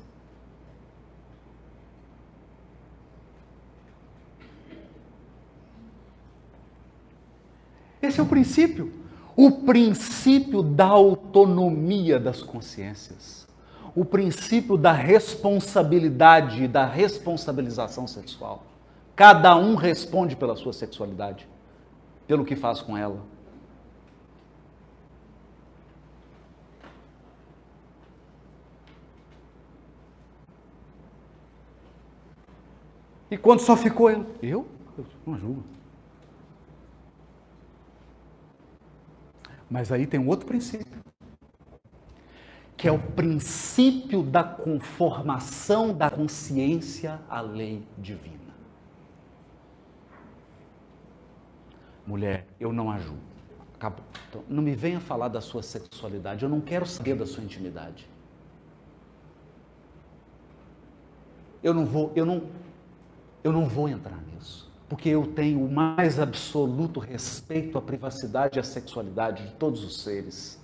Esse é o princípio. O princípio da autonomia das consciências. O princípio da responsabilidade e da responsabilização sexual. Cada um responde pela sua sexualidade pelo que faz com ela. E quando só ficou? Eu? Eu não julgo. Mas aí tem um outro princípio, que é o princípio da conformação da consciência à lei divina. mulher, eu não a julgo. Acabou. Então, não me venha falar da sua sexualidade, eu não quero saber da sua intimidade. Eu não vou, eu não, eu não vou entrar nisso, porque eu tenho o mais absoluto respeito à privacidade e à sexualidade de todos os seres.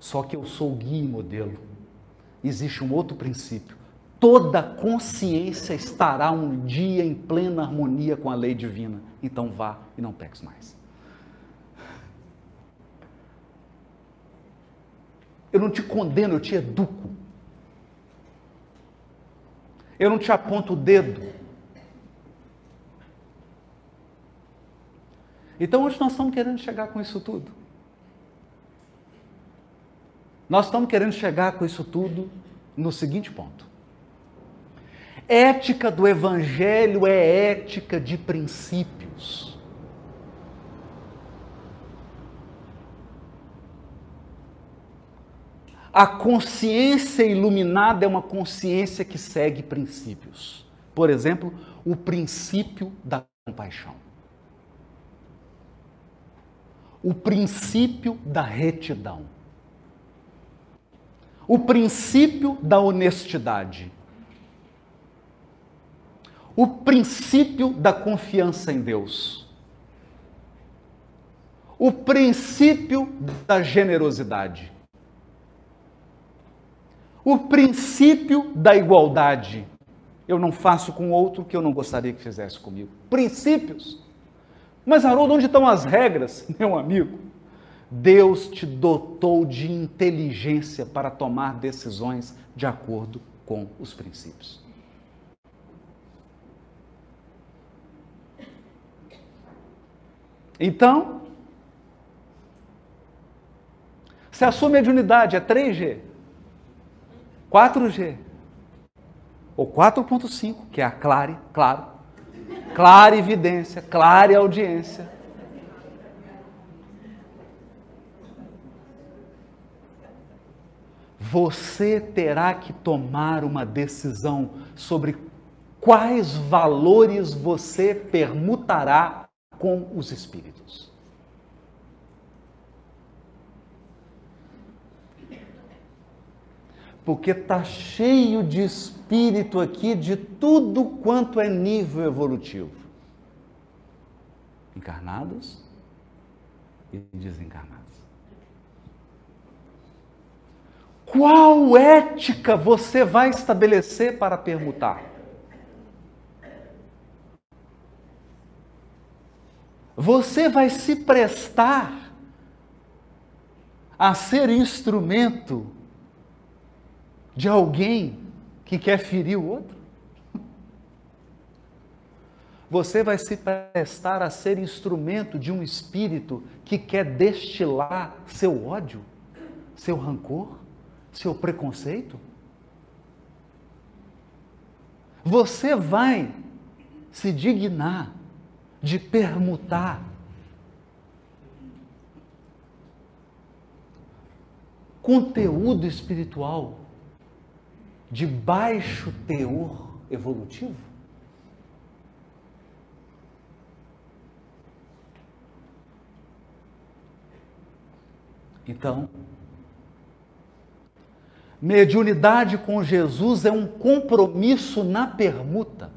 Só que eu sou guia e modelo. Existe um outro princípio. toda consciência estará um dia em plena harmonia com a lei divina. Então vá e não peques mais. Eu não te condeno, eu te educo. Eu não te aponto o dedo. Então hoje nós estamos querendo chegar com isso tudo. Nós estamos querendo chegar com isso tudo no seguinte ponto. Ética do Evangelho é ética de princípios. A consciência iluminada é uma consciência que segue princípios. Por exemplo, o princípio da compaixão. O princípio da retidão. O princípio da honestidade. O princípio da confiança em Deus. O princípio da generosidade o princípio da igualdade. Eu não faço com outro que eu não gostaria que fizesse comigo. Princípios. Mas, Haroldo, onde estão as regras, meu amigo? Deus te dotou de inteligência para tomar decisões de acordo com os princípios. Então, se a sua mediunidade é 3G, 4G ou 4.5, que é a clare, claro, clara evidência, clara audiência. Você terá que tomar uma decisão sobre quais valores você permutará com os espíritos. Porque está cheio de espírito aqui de tudo quanto é nível evolutivo. Encarnados e desencarnados. Qual ética você vai estabelecer para permutar? Você vai se prestar a ser instrumento de alguém que quer ferir o outro? Você vai se prestar a ser instrumento de um espírito que quer destilar seu ódio, seu rancor, seu preconceito? Você vai se dignar de permutar conteúdo espiritual de baixo teor evolutivo? Então, mediunidade com Jesus é um compromisso na permuta.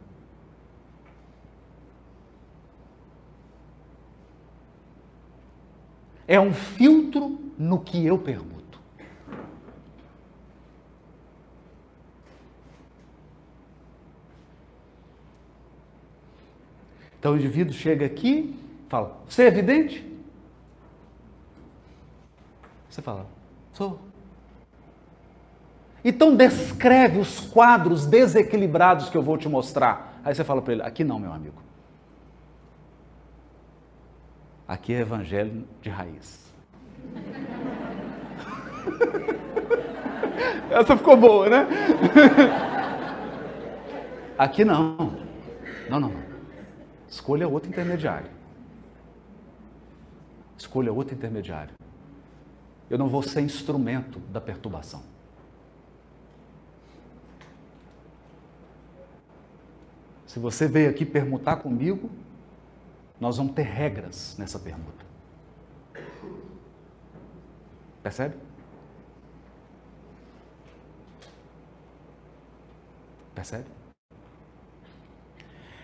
É um filtro no que eu pergunto. Então o indivíduo chega aqui, fala: Você é evidente? Você fala: Sou. Então descreve os quadros desequilibrados que eu vou te mostrar. Aí você fala para ele: Aqui não, meu amigo. Aqui é evangelho de raiz. Essa ficou boa, né? Aqui não. Não, não, não. Escolha outro intermediário. Escolha outro intermediário. Eu não vou ser instrumento da perturbação. Se você veio aqui permutar comigo, nós vamos ter regras nessa permuta. Percebe? Percebe?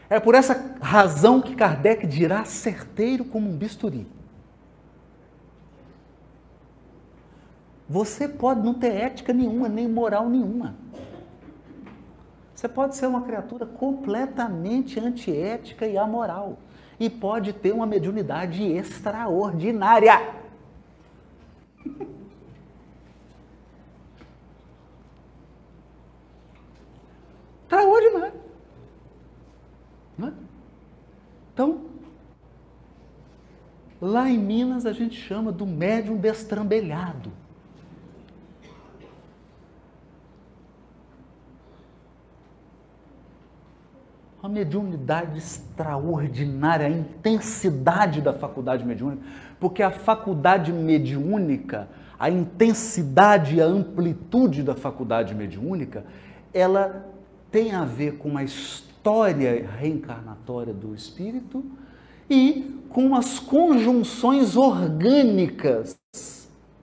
É por essa razão que Kardec dirá certeiro como um bisturi. Você pode não ter ética nenhuma, nem moral nenhuma. Você pode ser uma criatura completamente antiética e amoral. E pode ter uma mediunidade extraordinária. Extraordinário. Não é? Então, lá em Minas a gente chama do médium destrambelhado. Uma mediunidade extraordinária, a intensidade da faculdade mediúnica, porque a faculdade mediúnica, a intensidade e a amplitude da faculdade mediúnica, ela tem a ver com uma história reencarnatória do espírito e com as conjunções orgânicas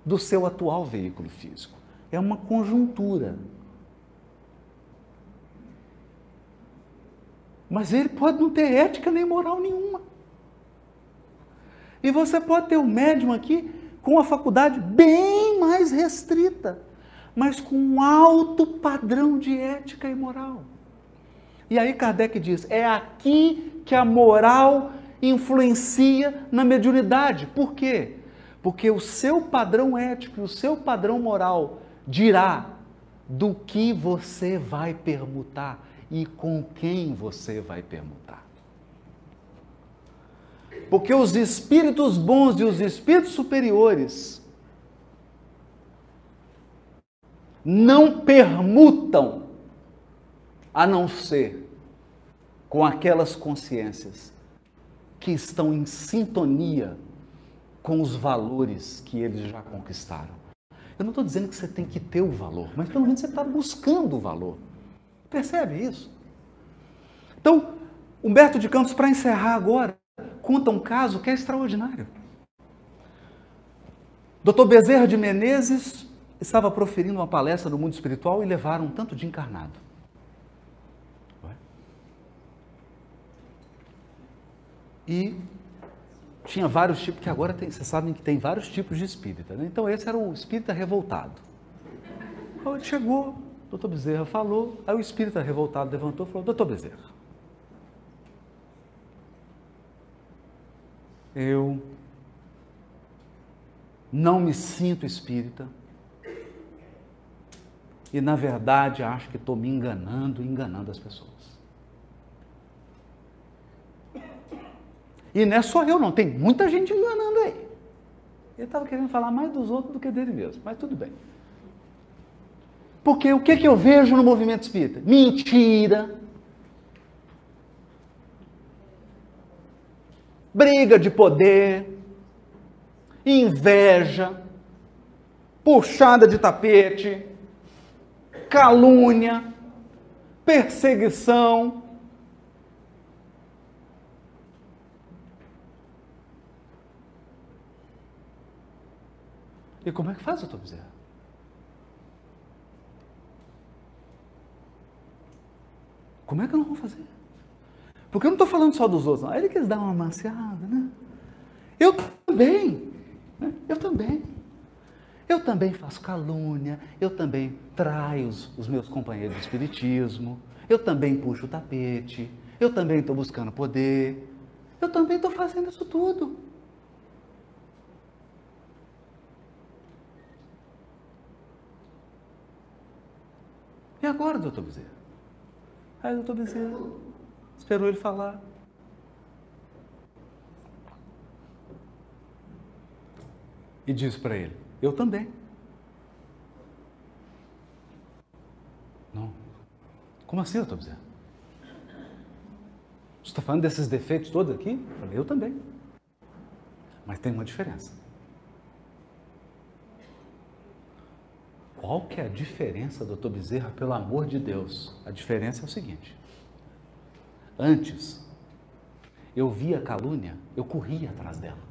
do seu atual veículo físico. É uma conjuntura. Mas ele pode não ter ética nem moral nenhuma. E você pode ter um médium aqui com uma faculdade bem mais restrita, mas com um alto padrão de ética e moral. E aí Kardec diz: é aqui que a moral influencia na mediunidade. Por quê? Porque o seu padrão ético o seu padrão moral dirá do que você vai permutar e com quem você vai permutar. Porque os espíritos bons e os espíritos superiores não permutam a não ser com aquelas consciências que estão em sintonia com os valores que eles já conquistaram. Eu não estou dizendo que você tem que ter o valor, mas pelo menos você está buscando o valor. Percebe isso? Então, Humberto de Campos, para encerrar agora, conta um caso que é extraordinário. Dr. Bezerra de Menezes estava proferindo uma palestra no mundo espiritual e levaram um tanto de encarnado. E tinha vários tipos, que agora tem, vocês sabem que tem vários tipos de espírita. Né? Então esse era o espírita revoltado. Ele chegou, doutor Bezerra falou, aí o espírita revoltado levantou e falou, doutor Bezerra, eu não me sinto espírita e, na verdade, acho que estou me enganando e enganando as pessoas. E não é só eu, não, tem muita gente enganando aí. Ele estava querendo falar mais dos outros do que dele mesmo, mas tudo bem. Porque o que, que eu vejo no movimento espírita? Mentira. Briga de poder, inveja, puxada de tapete, calúnia, perseguição. E como é que faz, doutor Bezerra? Como é que não vou fazer? Porque eu não estou falando só dos outros, não. Ele quis dar uma maciada, né? Eu também. Né? Eu também. Eu também faço calúnia, eu também traio os, os meus companheiros do espiritismo, eu também puxo o tapete, eu também estou buscando poder, eu também estou fazendo isso tudo. Agora, doutor Bezerra? Aí o doutor Bezerra esperou ele falar. E disse para ele: Eu também. Não. Como assim, doutor Bezerra? Você está falando desses defeitos todos aqui? Eu falei: Eu também. Mas tem uma diferença. Qual que é a diferença, doutor Bezerra, pelo amor de Deus? A diferença é o seguinte. Antes, eu via calúnia, eu corria atrás dela.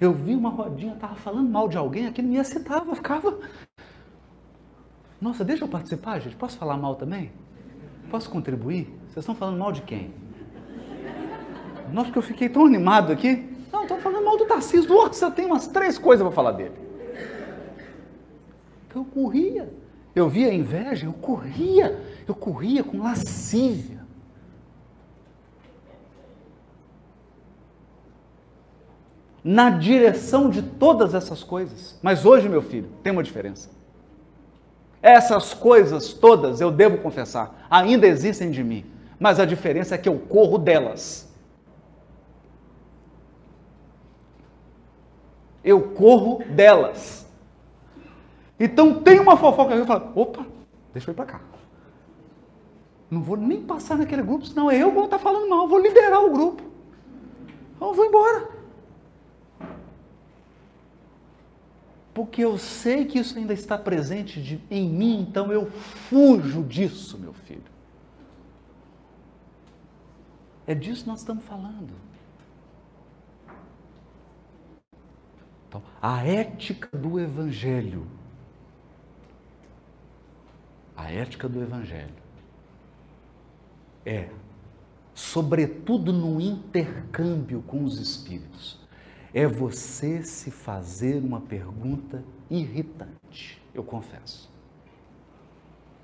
Eu vi uma rodinha, estava falando mal de alguém, aquilo me excitava, eu ficava. Nossa, deixa eu participar, gente. Posso falar mal também? Posso contribuir? Vocês estão falando mal de quem? Nossa, porque eu fiquei tão animado aqui. Não, estou falando mal do Tarcísio. Nossa, eu tenho umas três coisas para falar dele. Então eu corria. Eu via inveja, eu corria. Eu corria com lascívia. Na direção de todas essas coisas. Mas hoje, meu filho, tem uma diferença. Essas coisas todas, eu devo confessar, ainda existem de mim, mas a diferença é que eu corro delas. Eu corro delas. Então tem uma fofoca que eu falo, opa, deixa eu ir para cá. Não vou nem passar naquele grupo, senão é eu vou estar falando mal, vou liderar o grupo. Então eu vou embora. porque eu sei que isso ainda está presente de, em mim, então eu fujo disso, meu filho. É disso que nós estamos falando. Então, a ética do Evangelho. A ética do Evangelho é, sobretudo no intercâmbio com os Espíritos, é você se fazer uma pergunta irritante, eu confesso.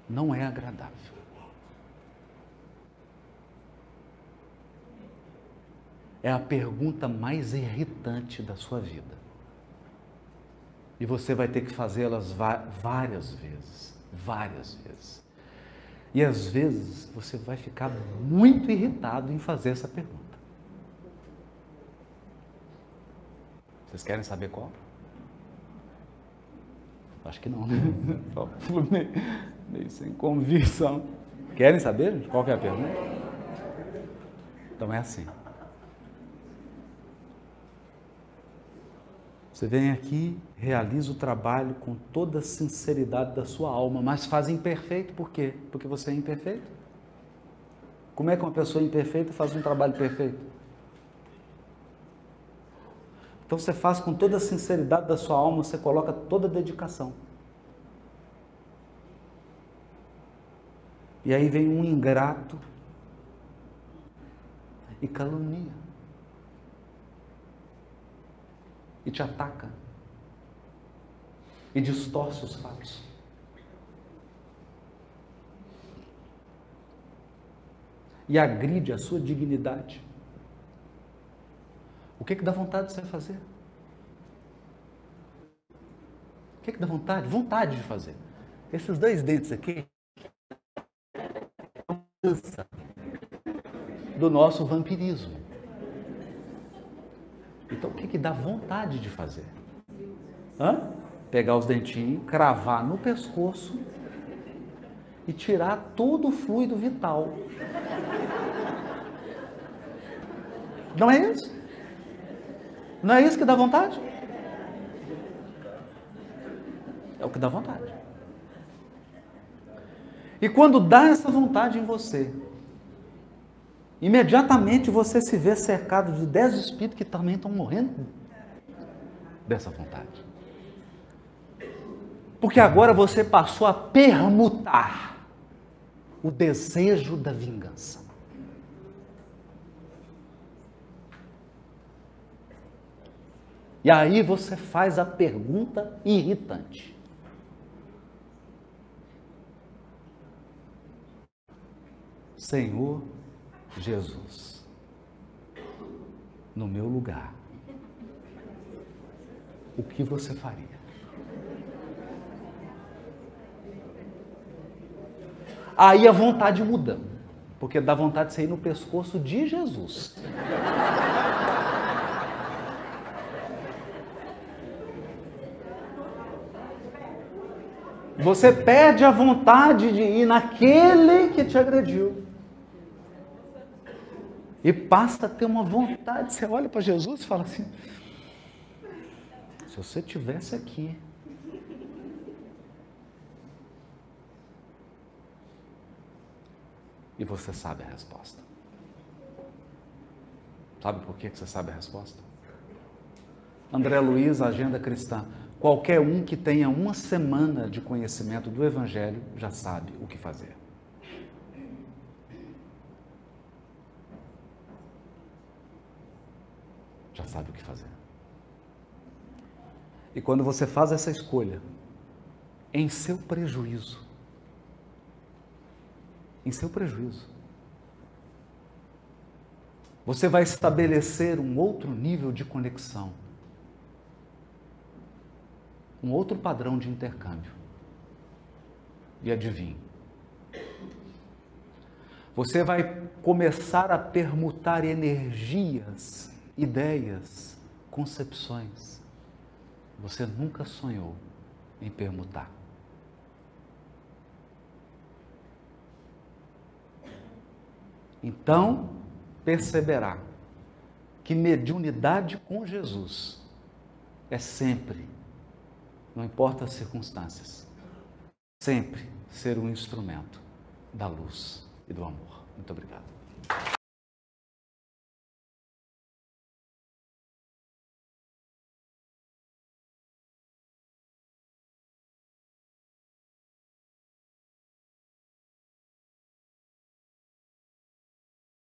Não é agradável. É a pergunta mais irritante da sua vida. E você vai ter que fazê-las várias vezes, várias vezes. E às vezes você vai ficar muito irritado em fazer essa pergunta. Vocês querem saber qual? Acho que não, né? Só meio, meio sem convicção. Querem saber qual é a pergunta? Então é assim. Você vem aqui, realiza o trabalho com toda a sinceridade da sua alma, mas faz imperfeito, por quê? Porque você é imperfeito. Como é que uma pessoa imperfeita faz um trabalho perfeito? Então você faz com toda a sinceridade da sua alma, você coloca toda a dedicação. E aí vem um ingrato e calunia. E te ataca. E distorce os fatos. E agride a sua dignidade. O que, que dá vontade de você fazer? O que, que dá vontade? Vontade de fazer. Esses dois dentes aqui do nosso vampirismo. Então, o que, que dá vontade de fazer? Hã? Pegar os dentinhos, cravar no pescoço e tirar todo o fluido vital. Não é isso? Não é isso que dá vontade? É o que dá vontade. E quando dá essa vontade em você, imediatamente você se vê cercado de dez espíritos que também estão morrendo dessa vontade. Porque agora você passou a permutar o desejo da vingança. E aí você faz a pergunta irritante. Senhor Jesus, no meu lugar, o que você faria? Aí a vontade muda, porque dá vontade de sair no pescoço de Jesus. Você perde a vontade de ir naquele que te agrediu. E passa a ter uma vontade. Você olha para Jesus e fala assim: se você tivesse aqui, e você sabe a resposta. Sabe por que você sabe a resposta? André Luiz, Agenda Cristã. Qualquer um que tenha uma semana de conhecimento do Evangelho já sabe o que fazer. Já sabe o que fazer. E quando você faz essa escolha, em seu prejuízo. Em seu prejuízo. Você vai estabelecer um outro nível de conexão, um outro padrão de intercâmbio. E adivinhe, você vai começar a permutar energias, ideias, concepções. Você nunca sonhou em permutar. Então, perceberá que mediunidade com Jesus é sempre, não importa as circunstâncias, sempre ser um instrumento da luz e do amor. Muito obrigado.